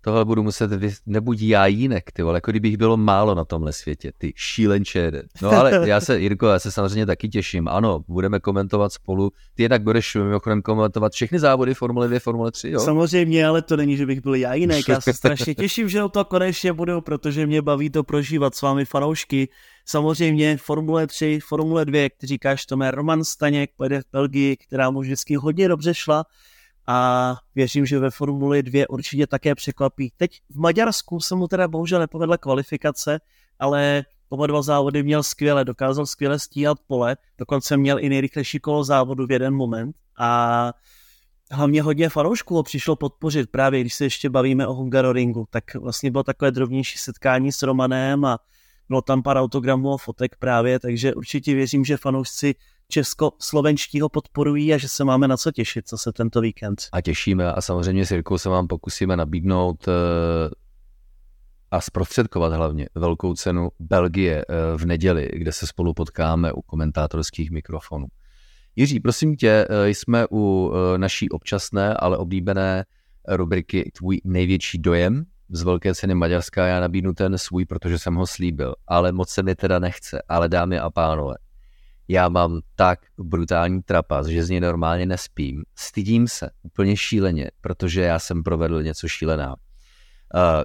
tohle budu muset, vy... nebuď já jinek, ty vole, jako kdybych bylo málo na tomhle světě, ty šílenče No ale [LAUGHS] já se, Jirko, já se samozřejmě taky těším, ano, budeme komentovat spolu, ty jednak budeš mimochodem komentovat všechny závody Formule 2, Formule 3, jo?
Samozřejmě, ale to není, že bych byl já jinek, já se [LAUGHS] strašně těším, že to konečně budu, protože mě baví to prožívat s vámi fanoušky, samozřejmě Formule 3, Formule 2, jak ty říkáš, to Roman Staněk, pojede v Belgii, která mu vždycky hodně dobře šla, a věřím, že ve Formuli 2 určitě také překvapí. Teď v Maďarsku se mu teda bohužel nepovedla kvalifikace, ale oba dva závody měl skvěle, dokázal skvěle stíhat pole, dokonce měl i nejrychlejší kolo závodu v jeden moment a hlavně hodně fanoušků ho přišlo podpořit, právě když se ještě bavíme o Hungaroringu, tak vlastně bylo takové drobnější setkání s Romanem a bylo tam pár autogramů a fotek právě, takže určitě věřím, že fanoušci českoslovenští ho podporují a že se máme na co těšit, co se tento víkend.
A těšíme a samozřejmě s Jirkou se vám pokusíme nabídnout eh, a zprostředkovat hlavně velkou cenu Belgie eh, v neděli, kde se spolu potkáme u komentátorských mikrofonů. Jiří, prosím tě, eh, jsme u naší občasné, ale oblíbené rubriky Tvůj největší dojem z velké ceny Maďarska. Já nabídnu ten svůj, protože jsem ho slíbil, ale moc se mi teda nechce. Ale dámy a pánové, já mám tak brutální trapas, že z něj normálně nespím. Stydím se úplně šíleně, protože já jsem provedl něco šílená. Uh,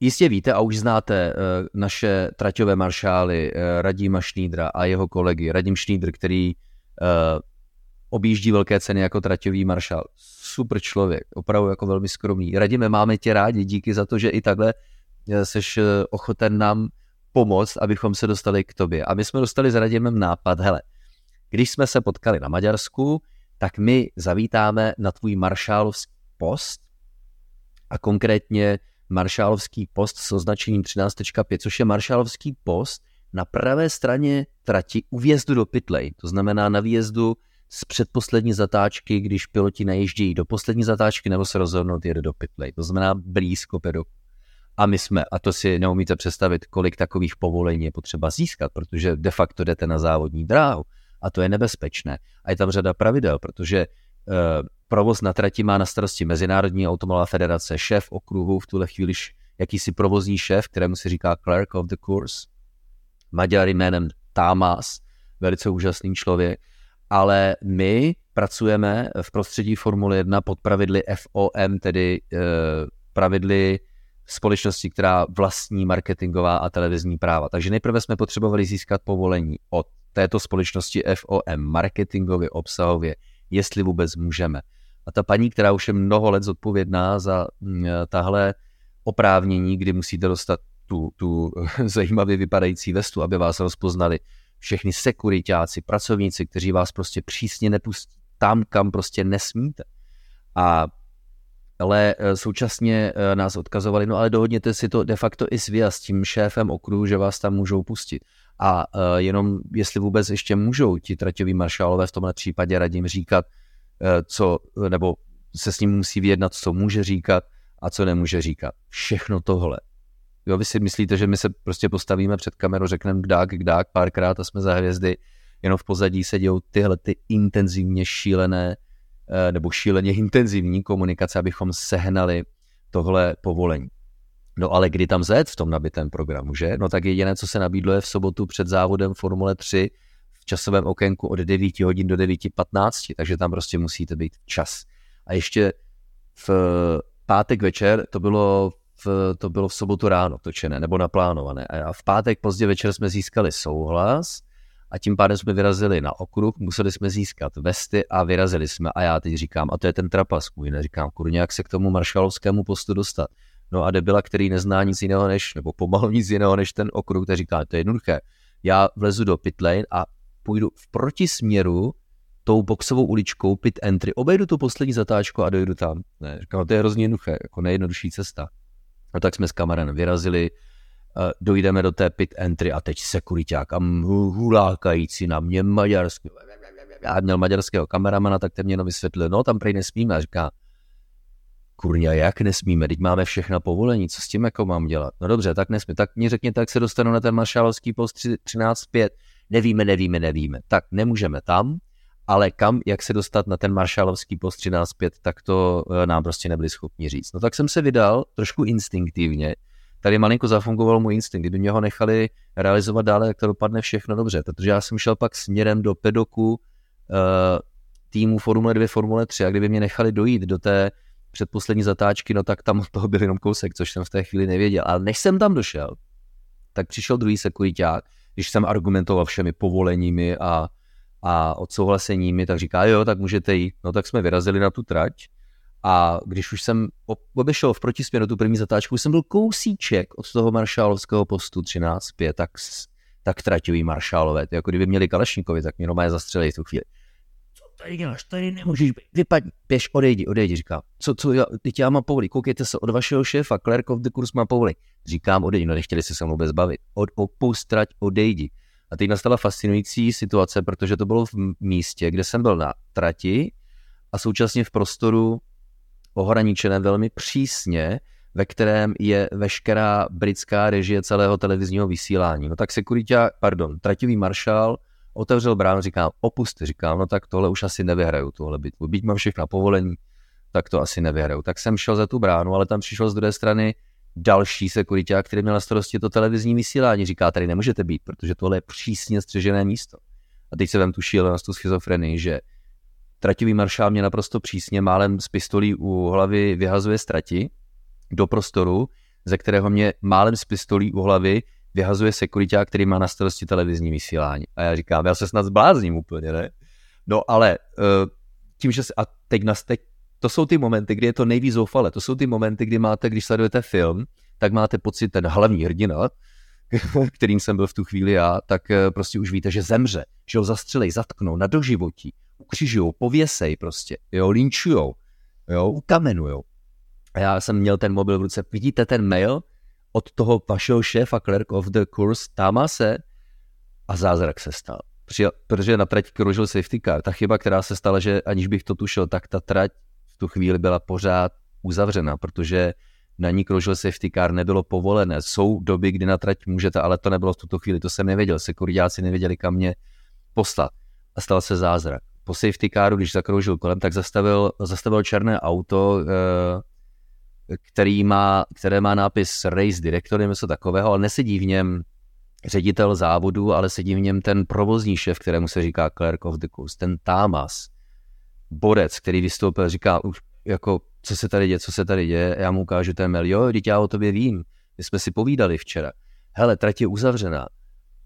jistě víte a už znáte uh, naše traťové maršály uh, Radima Šnídra a jeho kolegy. Radim Šnídr, který uh, objíždí velké ceny jako traťový maršál. Super člověk, opravdu jako velmi skromný. Radíme, máme tě rádi, díky za to, že i takhle seš ochoten nám pomoct, abychom se dostali k tobě. A my jsme dostali s Radimem nápad, hele, když jsme se potkali na Maďarsku, tak my zavítáme na tvůj maršálovský post a konkrétně maršálovský post s označením 13.5, což je maršálovský post na pravé straně trati u vjezdu do pitlej, to znamená na výjezdu z předposlední zatáčky, když piloti najíždějí do poslední zatáčky nebo se rozhodnou jet do pitlej, to znamená blízko pedoku. A my jsme, a to si neumíte představit, kolik takových povolení je potřeba získat, protože de facto jdete na závodní dráhu a to je nebezpečné. A je tam řada pravidel, protože e, provoz na trati má na starosti Mezinárodní automobilová federace, šéf okruhu, v tuhle chvíli jakýsi provozní šéf, kterému se říká clerk of the course, Maďar jménem Támas, velice úžasný člověk, ale my pracujeme v prostředí Formule 1 pod pravidly FOM, tedy e, pravidly společnosti, která vlastní marketingová a televizní práva. Takže nejprve jsme potřebovali získat povolení od této společnosti FOM, marketingově, obsahově, jestli vůbec můžeme. A ta paní, která už je mnoho let zodpovědná za mm, tahle oprávnění, kdy musíte dostat tu, tu [LAUGHS] zajímavě vypadající vestu, aby vás rozpoznali všechny sekuritáci, pracovníci, kteří vás prostě přísně nepustí tam, kam prostě nesmíte. A ale eh, současně eh, nás odkazovali, no ale dohodněte si to de facto i s vy a s tím šéfem okruhu, že vás tam můžou pustit. A uh, jenom jestli vůbec ještě můžou ti traťoví maršálové v tomhle případě radím říkat, co, nebo se s ním musí vyjednat, co může říkat a co nemůže říkat. Všechno tohle. Jo, vy si myslíte, že my se prostě postavíme před kameru, řekneme kdák, kdák párkrát a jsme za hvězdy, jenom v pozadí se dějou tyhle ty intenzivně šílené Eh, nebo šíleně intenzivní komunikace, abychom sehnali tohle povolení. No ale kdy tam zjet v tom nabitém programu, že? No tak jediné, co se nabídlo je v sobotu před závodem Formule 3 v časovém okénku od 9 hodin do 9.15, takže tam prostě musíte být čas. A ještě v pátek večer, to bylo v, to bylo v sobotu ráno točené, nebo naplánované. A v pátek pozdě večer jsme získali souhlas, a tím pádem jsme vyrazili na okruh, museli jsme získat vesty a vyrazili jsme. A já teď říkám, a to je ten trapas můj, neříkám, kurně, jak se k tomu maršalovskému postu dostat. No a debila, který nezná nic jiného než, nebo pomalu nic jiného než ten okruh, který říká, to je jednoduché. Já vlezu do pit lane a půjdu v protisměru tou boxovou uličkou pit entry, obejdu tu poslední zatáčku a dojdu tam. Ne, říkám, no to je hrozně jednoduché, jako nejjednodušší cesta. No tak jsme s kamarem vyrazili, dojdeme do té pit entry a teď sekuriták a hulákající na mě maďarský. Já měl maďarského kameramana, tak ten mě jenom vysvětlil, no tam prej nesmíme. A říká, kurňa, jak nesmíme, teď máme všechna povolení, co s tím jako mám dělat? No dobře, tak nesmí, tak mi řekněte, jak se dostanu na ten maršálovský post 13.5. Nevíme, nevíme, nevíme. Tak nemůžeme tam, ale kam, jak se dostat na ten maršálovský post 13.5, tak to eh, nám prostě nebyli schopni říct. No tak jsem se vydal trošku instinktivně, tady malinko zafungoval můj instinkt. Kdyby mě ho nechali realizovat dále, tak to dopadne všechno dobře. Protože já jsem šel pak směrem do pedoku uh, týmu Formule 2, Formule 3 a kdyby mě nechali dojít do té předposlední zatáčky, no tak tam toho byl jenom kousek, což jsem v té chvíli nevěděl. Ale než jsem tam došel, tak přišel druhý sekuriták, když jsem argumentoval všemi povoleními a, a odsouhlaseními, tak říká, jo, tak můžete jít. No tak jsme vyrazili na tu trať a když už jsem obešel v protisměru tu první zatáčku, jsem byl kousíček od toho maršálovského postu 13.5, tak, tak traťový maršálové. Jako kdyby měli Kalešníkovi, tak mě normálně zastřelili v tu chvíli. Co tady děláš? Tady nemůžeš být. Vypadni, běž, odejdi, odejdi. Říká, co, co, já, teď já mám povolí. Koukejte se od vašeho šéfa, Clerk of the Course má povolí. Říkám, odejdi, no nechtěli se se mnou bezbavit. Od, opust trať, odejdi. A teď nastala fascinující situace, protože to bylo v místě, kde jsem byl na trati a současně v prostoru ohraničené velmi přísně, ve kterém je veškerá britská režie celého televizního vysílání. No tak security, pardon, trativý maršál otevřel bránu, říkám, opuste, říkám, no tak tohle už asi nevyhraju, tohle bitvu. Byť mám všechna povolení, tak to asi nevyhraju. Tak jsem šel za tu bránu, ale tam přišel z druhé strany další security, který měl na starosti to televizní vysílání. Říká, tady nemůžete být, protože tohle je přísně střežené místo. A teď se vem tu šílenost, tu schizofrenii, že Trativý maršál mě naprosto přísně málem z pistolí u hlavy vyhazuje strati do prostoru, ze kterého mě málem z pistolí u hlavy vyhazuje sekuriták, který má na starosti televizní vysílání. A já říkám, já se snad zblázním úplně, ne? No ale uh, tím, že se, a teď nás teď, to jsou ty momenty, kdy je to nejvíc zoufale. To jsou ty momenty, kdy máte, když sledujete film, tak máte pocit, ten hlavní hrdina, [LAUGHS] kterým jsem byl v tu chvíli já, tak eh, prostě už víte, že zemře, že ho zastřelej, zatknou na doživotí ukřižujou, pověsej prostě, jo, linčujou, jo, ukamenujou. A já jsem měl ten mobil v ruce, vidíte ten mail od toho vašeho šéfa Clerk of the Course Tamase a zázrak se stal. Přijel, protože na trať kroužil safety car. Ta chyba, která se stala, že aniž bych to tušil, tak ta trať v tu chvíli byla pořád uzavřena, protože na ní kroužil safety car, nebylo povolené. Jsou doby, kdy na trať můžete, ale to nebylo v tuto chvíli, to jsem nevěděl. Sekuritáci nevěděli, kam mě poslat. A stal se zázrak po safety caru, když zakroužil kolem, tak zastavil, zastavil černé auto, eh, který má, které má nápis Race Director, něco takového, ale nesedí v něm ředitel závodu, ale sedí v něm ten provozní šéf, kterému se říká Clerk of the Course, ten Támas, borec, který vystoupil, říká už jako co se tady děje, co se tady děje, já mu ukážu ten mail, jo, teď já o tobě vím, my jsme si povídali včera, hele, trať je uzavřená,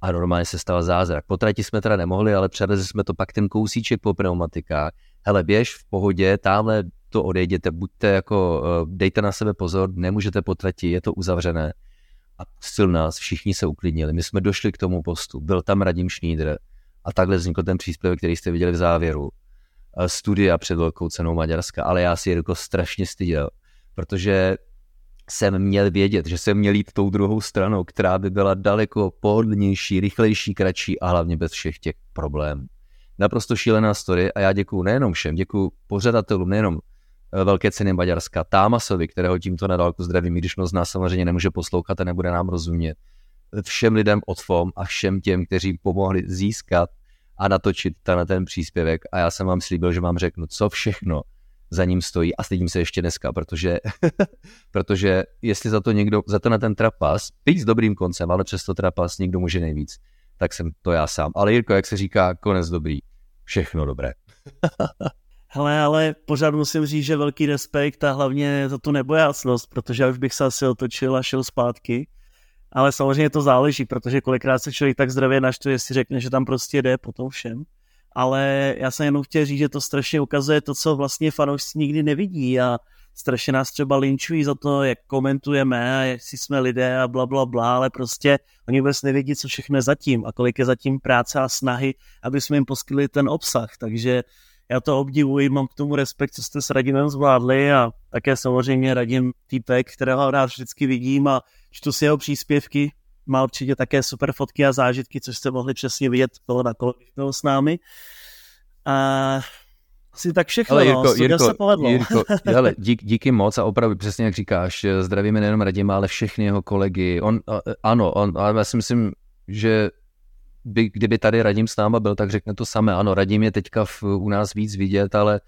a normálně se stal zázrak. Po trati jsme teda nemohli, ale převezli jsme to pak ten kousíček po pneumatikách. Hele, běž v pohodě, tamhle to odejděte, buďte jako, eh, dejte na sebe pozor, nemůžete po trati, je to uzavřené. A pustil nás, všichni se uklidnili, my jsme došli k tomu postu, byl tam Radim Šnídr a takhle vznikl ten příspěvek, který jste viděli v závěru. Eh, studia před velkou cenou Maďarska, ale já si Jirko strašně styděl, protože jsem měl vědět, že jsem měl jít tou druhou stranou, která by byla daleko pohodlnější, rychlejší, kratší a hlavně bez všech těch problémů. Naprosto šílená story a já děkuju nejenom všem, děkuju pořadatelům, nejenom eh, Velké ceny Maďarska, Támasovi, kterého tímto na dálku zdravím, i když mnoho z nás samozřejmě nemůže poslouchat a nebude nám rozumět. Všem lidem od FOM a všem těm, kteří pomohli získat a natočit na ten příspěvek a já jsem vám slíbil, že vám řeknu, co všechno za ním stojí a stydím se ještě dneska, protože, [LAUGHS] protože jestli za to někdo, za to na ten trapas, byť s dobrým koncem, ale přesto trapas někdo může nejvíc, tak jsem to já sám. Ale Jirko, jak se říká, konec dobrý, všechno dobré. [LAUGHS]
Hele, ale pořád musím říct, že velký respekt a hlavně za tu nebojácnost, protože já už bych se asi otočil a šel zpátky. Ale samozřejmě to záleží, protože kolikrát se člověk tak zdravě naštve, jestli řekne, že tam prostě jde po tom všem ale já jsem jenom chtěl říct, že to strašně ukazuje to, co vlastně fanoušci nikdy nevidí a strašně nás třeba linčují za to, jak komentujeme a jestli jsme lidé a bla, bla, bla, ale prostě oni vůbec nevědí, co všechno je zatím a kolik je zatím práce a snahy, aby jsme jim poskytli ten obsah, takže já to obdivuji, mám k tomu respekt, co jste s Radimem zvládli a také samozřejmě Radim týpek, kterého rád vždycky vidím a čtu si jeho příspěvky, má určitě také super fotky a zážitky, což jste mohli přesně vidět kolo na kolo, když byl s námi. A asi tak všechno, ale Jirko, no, Jirko, se povedlo.
Jirko, [LAUGHS] ale dík, díky moc a opravdu přesně jak říkáš, zdravíme nejenom Radima, ale všechny jeho kolegy. On, ano, on, ale já si myslím, že by, kdyby tady Radim s náma byl, tak řekne to samé. Ano, Radim je teďka v, u nás víc vidět, ale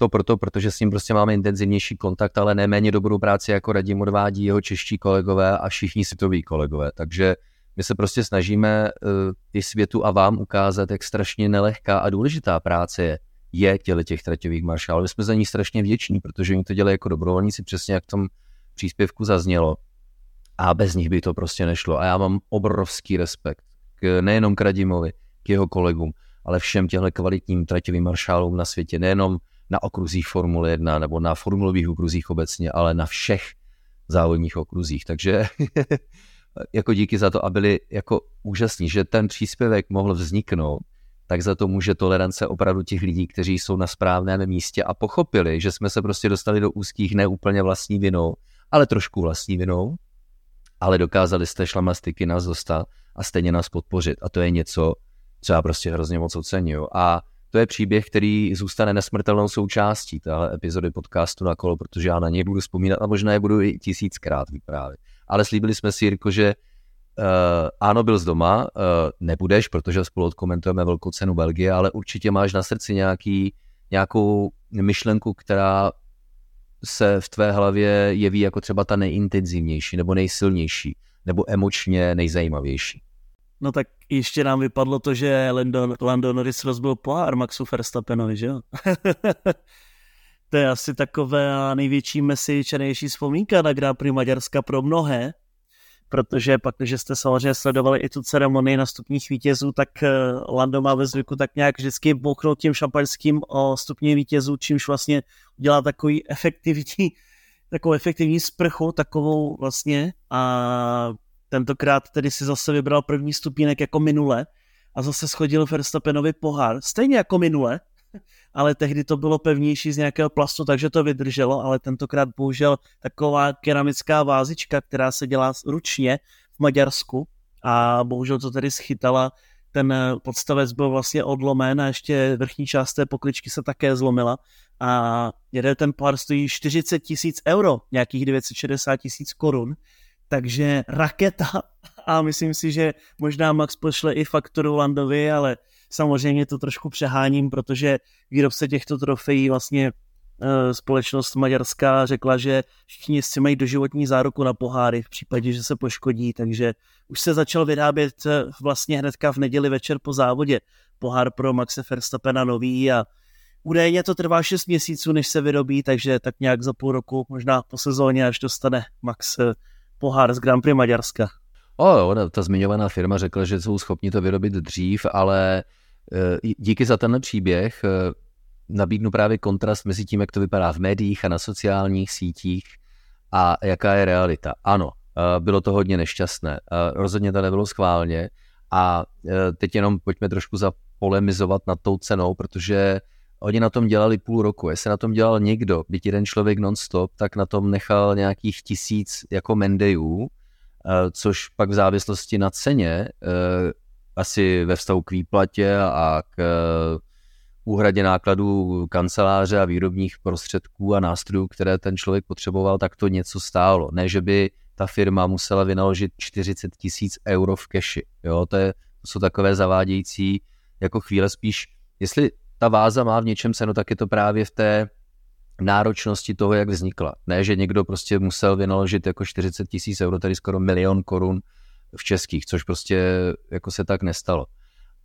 to proto, protože s ním prostě máme intenzivnější kontakt, ale neméně dobrou práci jako Radim odvádí jeho čeští kolegové a všichni světoví kolegové. Takže my se prostě snažíme uh, i světu a vám ukázat, jak strašně nelehká a důležitá práce je, je těle těch traťových maršálů. My jsme za ní strašně vděční, protože oni to dělají jako dobrovolníci, přesně jak v tom příspěvku zaznělo. A bez nich by to prostě nešlo. A já mám obrovský respekt k, nejenom k Radimovi, k jeho kolegům, ale všem těhle kvalitním traťovým maršálům na světě, nejenom na okruzích Formule 1 nebo na formulových okruzích obecně, ale na všech závodních okruzích. Takže [LAUGHS] jako díky za to a byli jako úžasní, že ten příspěvek mohl vzniknout, tak za to může tolerance opravdu těch lidí, kteří jsou na správném místě a pochopili, že jsme se prostě dostali do úzkých neúplně vlastní vinou, ale trošku vlastní vinou, ale dokázali jste šlamastiky nás dostat a stejně nás podpořit. A to je něco, co já prostě hrozně moc oceňuju. A to je příběh, který zůstane nesmrtelnou součástí téhle epizody podcastu na kolo, protože já na něj budu vzpomínat a možná je budu i tisíckrát vyprávět. Ale slíbili jsme si, Jirko, že uh, ano, byl z doma, uh, nebudeš, protože spolu odkomentujeme velkou cenu Belgie, ale určitě máš na srdci nějaký, nějakou myšlenku, která se v tvé hlavě jeví jako třeba ta nejintenzivnější, nebo nejsilnější, nebo emočně nejzajímavější.
No tak ještě nám vypadlo to, že Landon, Landon Norris rozbil pohár Maxu Verstappenovi, že jo? [LAUGHS] to je asi takové největší message a největší vzpomínka na Grand Prix Maďarska pro mnohé, protože pak, když jste samozřejmě sledovali i tu ceremonii na stupních vítězů, tak eh, Lando má ve zvyku tak nějak vždycky bouchnout tím šampaňským o stupně vítězů, čímž vlastně udělá takový efektivní, takovou efektivní sprchu, takovou vlastně a Tentokrát tedy si zase vybral první stupínek jako minule a zase schodil Verstappenovi pohár. Stejně jako minule, [LAUGHS] ale tehdy to bylo pevnější z nějakého plastu, takže to vydrželo, ale tentokrát bohužel taková keramická vázička, která se dělá ručně v Maďarsku a bohužel to tedy schytala ten podstavec byl vlastně odlomen a ještě vrchní část té pokličky se také zlomila a jeden ten pár stojí 40 tisíc euro, nějakých 960 tisíc korun, takže raketa [LAUGHS] a myslím si, že možná Max pošle i fakturu Landovi, ale samozřejmě to trošku přeháním, protože výrobce těchto trofejí vlastně e, společnost maďarská řekla, že všichni jezdci mají doživotní záruku na poháry v případě, že se poškodí, takže už se začal vyrábět e, vlastně hnedka v neděli večer po závodě pohár pro Maxe Verstappena nový a Údajně to trvá 6 měsíců, než se vyrobí, takže tak nějak za půl roku, možná po sezóně, až dostane Max eh, pohár z Grand Prix Maďarska.
O, ona, ta zmiňovaná firma řekla, že jsou schopni to vyrobit dřív, ale eh, díky za tenhle příběh eh, nabídnu právě kontrast mezi tím, jak to vypadá v médiích a na sociálních sítích a jaká je realita. Ano, bylo to hodně nešťastné, rozhodně to nebylo schválně a teď jenom pojďme trošku zapolemizovat nad tou cenou, protože Oni na tom dělali půl roku. Jestli na tom dělal někdo, byť jeden člověk non-stop, tak na tom nechal nějakých tisíc jako mendejů, eh, což pak v závislosti na ceně, eh, asi ve vztahu k výplatě a k eh, úhradě nákladů kanceláře a výrobních prostředků a nástrojů, které ten člověk potřeboval, tak to něco stálo. Ne, že by ta firma musela vynaložit 40 tisíc euro v keši. Jo, to, je, to jsou takové zavádějící jako chvíle spíš, jestli ta váza má v něčem cenu, tak je to právě v té náročnosti toho, jak vznikla. Ne, že někdo prostě musel vynaložit jako 40 tisíc euro, tedy skoro milion korun v českých, což prostě jako se tak nestalo.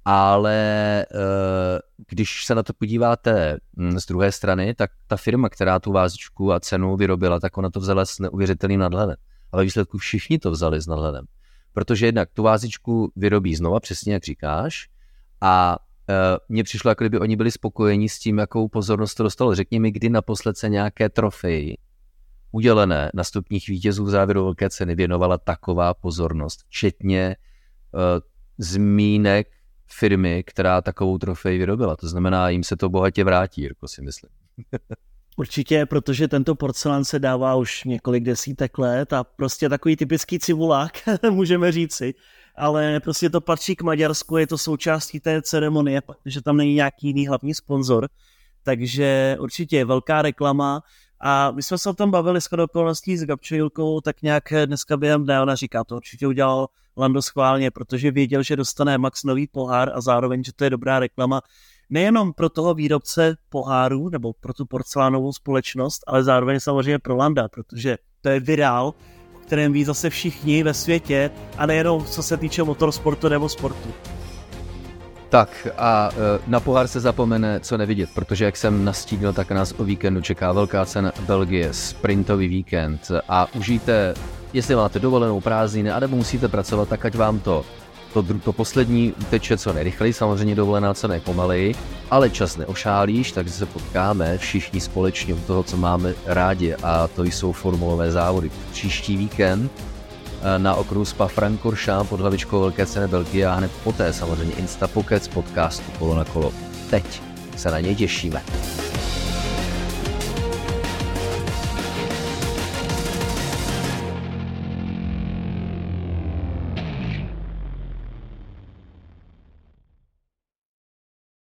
Ale eh, když se na to podíváte hm, z druhé strany, tak ta firma, která tu vázičku a cenu vyrobila, tak ona to vzala s neuvěřitelným nadhledem. Ale výsledku všichni to vzali s nadhledem. Protože jednak tu vázičku vyrobí znova, přesně jak říkáš, a mně přišlo, jako kdyby oni byli spokojeni s tím, jakou pozornost to dostalo. Řekni mi, kdy naposled se nějaké trofeji udělené na stupních vítězů v závěru velké ceny věnovala taková pozornost, včetně uh, zmínek firmy, která takovou trofej vyrobila. To znamená, jim se to bohatě vrátí, jako si myslím. [LAUGHS]
Určitě, protože tento porcelán se dává už několik desítek let a prostě takový typický cibulák, [LAUGHS] můžeme říci ale prostě to patří k Maďarsku, je to součástí té ceremonie, protože tam není nějaký jiný hlavní sponzor, takže určitě je velká reklama. A my jsme se o tom bavili s okolností s Gabčojilkou, tak nějak dneska během dne ona říká, to určitě udělal Lando schválně, protože věděl, že dostane Max nový pohár a zároveň, že to je dobrá reklama nejenom pro toho výrobce pohárů nebo pro tu porcelánovou společnost, ale zároveň samozřejmě pro Landa, protože to je virál, kterém ví zase všichni ve světě a nejenom co se týče motorsportu nebo sportu.
Tak a e, na pohár se zapomene co nevidět, protože jak jsem nastínil, tak nás o víkendu čeká velká cena Belgie, sprintový víkend a užijte, jestli máte dovolenou prázdniny, anebo musíte pracovat, tak ať vám to to, to poslední teče co nejrychleji, samozřejmě dovolená co nejpomaleji, ale čas neošálíš, takže se potkáme všichni společně u toho, co máme rádi a to jsou formulové závody. Příští víkend eh, na okruhu Spa Francorchamps pod hlavičkou Velké ceny Belgie a hned poté samozřejmě Insta Pocket z podcastu Kolo na kolo. Teď se na něj těšíme.